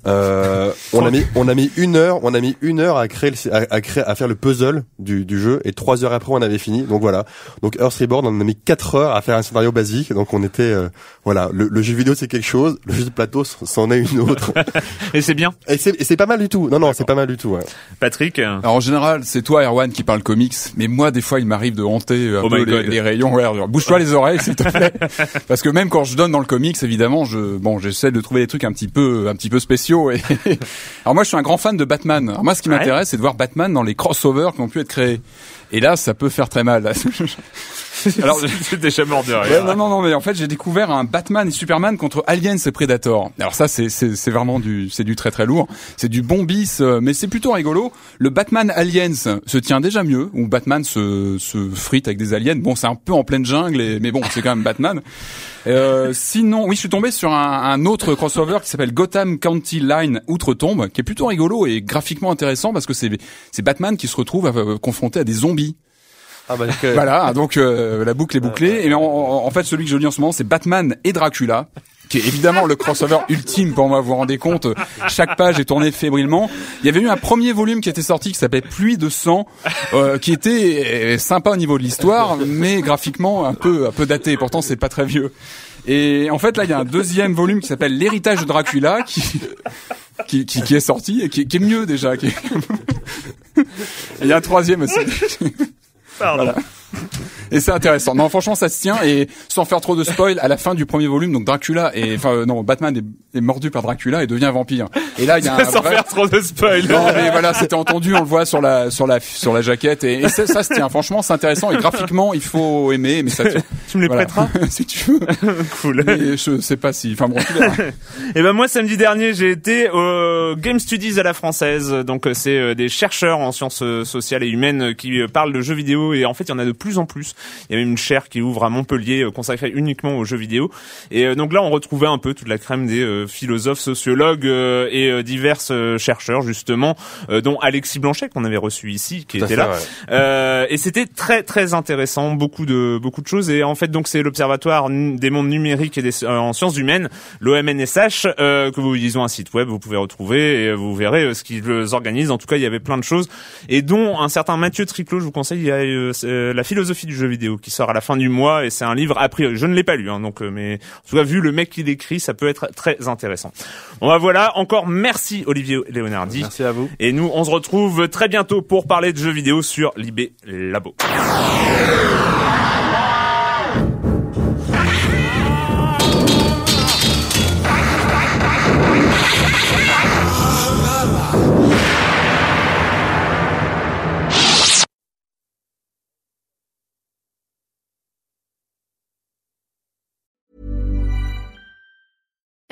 D: Euh, on a mis on a mis une heure on a mis une heure à créer le- à, à créer à faire le puzzle du, du jeu et trois heures après on avait fini donc voilà donc Earth Reborn on a mis quatre heures à faire un scénario basique donc on était euh, voilà le, le jeu vidéo c'est quelque chose le jeu de plateau c'en est une autre <laughs>
B: et c'est bien.
D: et c'est et c'est pas mal du tout non non c'est pas mal du tout ouais.
B: Patrick.
C: Alors en général, c'est toi Erwan qui parle comics, mais moi des fois il m'arrive de hanter euh, un
B: Oh
C: peu les, les rayons. Ouais, Bouge-toi les oreilles s'il te plaît, <laughs> parce que même quand je donne dans le comics, évidemment, je bon j'essaie de trouver des trucs un petit peu un petit peu spéciaux. Et <laughs> alors moi je suis un grand fan de Batman. Alors moi ce qui
B: Ouais.
C: m'intéresse c'est de voir Batman dans les crossovers qui ont pu être créés. Et là ça peut faire très mal. <laughs> Alors,
B: c'est déjà mort de rire.
C: non, non, non, mais en fait, j'ai découvert un Batman et Superman contre Aliens et Predator. Alors ça, c'est, c'est, c'est vraiment du, c'est du très très lourd. C'est du bon bis, euh, mais c'est plutôt rigolo. Le Batman Aliens se tient déjà mieux, où Batman se, se frite avec des aliens. Bon, c'est un peu en pleine jungle, et, mais bon, c'est quand même Batman. Euh, sinon, oui, je suis tombé sur un, un autre crossover qui s'appelle Gotham County Line Outre-Tombe, qui est plutôt rigolo et graphiquement intéressant parce que c'est, c'est Batman qui se retrouve euh, confronté à des zombies.
D: ah bah euh,
C: Voilà, donc euh, la boucle est bouclée. Et en, en- en fait, celui que je lis en ce moment, c'est Batman et Dracula, qui est évidemment le crossover ultime pour moi. Vous vous rendez compte Chaque page est tournée fébrilement. Il y avait eu un premier volume qui était sorti qui s'appelait Pluie de sang, euh, qui était euh, sympa au niveau de l'histoire, mais graphiquement un peu un peu daté. Pourtant, c'est pas très vieux. Et en fait, là, il y a un deuxième volume qui s'appelle L'héritage de Dracula, qui qui, qui, est sorti et qui, qui est mieux déjà. <laughs> Et il y a un troisième aussi. Voilà. Et c'est intéressant. Non, franchement, ça se tient. Et sans faire trop de spoil, à la fin du premier volume, donc Dracula et enfin euh, non, Batman est, est mordu par Dracula et devient vampire. Et là, il y a <laughs> un
B: Sans
C: vrai-
B: faire trop de spoil.
C: non mais voilà, c'était entendu, on le voit sur la sur la sur la jaquette et, et ça, ça se tient. Franchement, c'est intéressant et graphiquement, il faut aimer, mais ça tient.
B: Tu me les
C: Voilà.
B: prêteras <laughs>
C: si tu veux. <laughs>
B: Cool.
C: Mais je sais pas si. Enfin bon.
B: Et ben moi samedi dernier j'ai été au Game Studies à la française. Donc euh, c'est euh, des chercheurs en sciences sociales et humaines qui parlent de jeux vidéo et en fait il y en a de plus en plus. Il y a même une chaire qui ouvre à Montpellier euh, consacrée uniquement aux jeux vidéo. Et euh, donc là on retrouvait un peu toute la crème des euh, philosophes, sociologues et divers chercheurs justement, dont Alexis Blanchet qu'on avait reçu ici, qui
D: Tout
B: était
D: fait,
B: là.
D: ouais.
B: Et c'était très très intéressant, beaucoup de beaucoup de choses. Et en fait, donc c'est l'Observatoire des mondes numériques et des, en sciences humaines, l'OMNSH, que vous ils ont un site web, vous pouvez retrouver et vous verrez ce qu'ils organisent. En tout cas, il y avait plein de choses et dont un certain Mathieu Triclot, je vous conseille, il y a euh, euh, la philosophie du jeu vidéo qui sort à la fin du mois et c'est un livre a priori, je ne l'ai pas lu, hein, donc euh, mais en tout cas vu le mec qui l'écrit, ça peut être très intéressant. Bon bah voilà, encore merci Olivier Leonardi.
H: Merci à vous.
B: Et nous, on se retrouve très bientôt pour parler de jeux vidéo sur Libé Labo.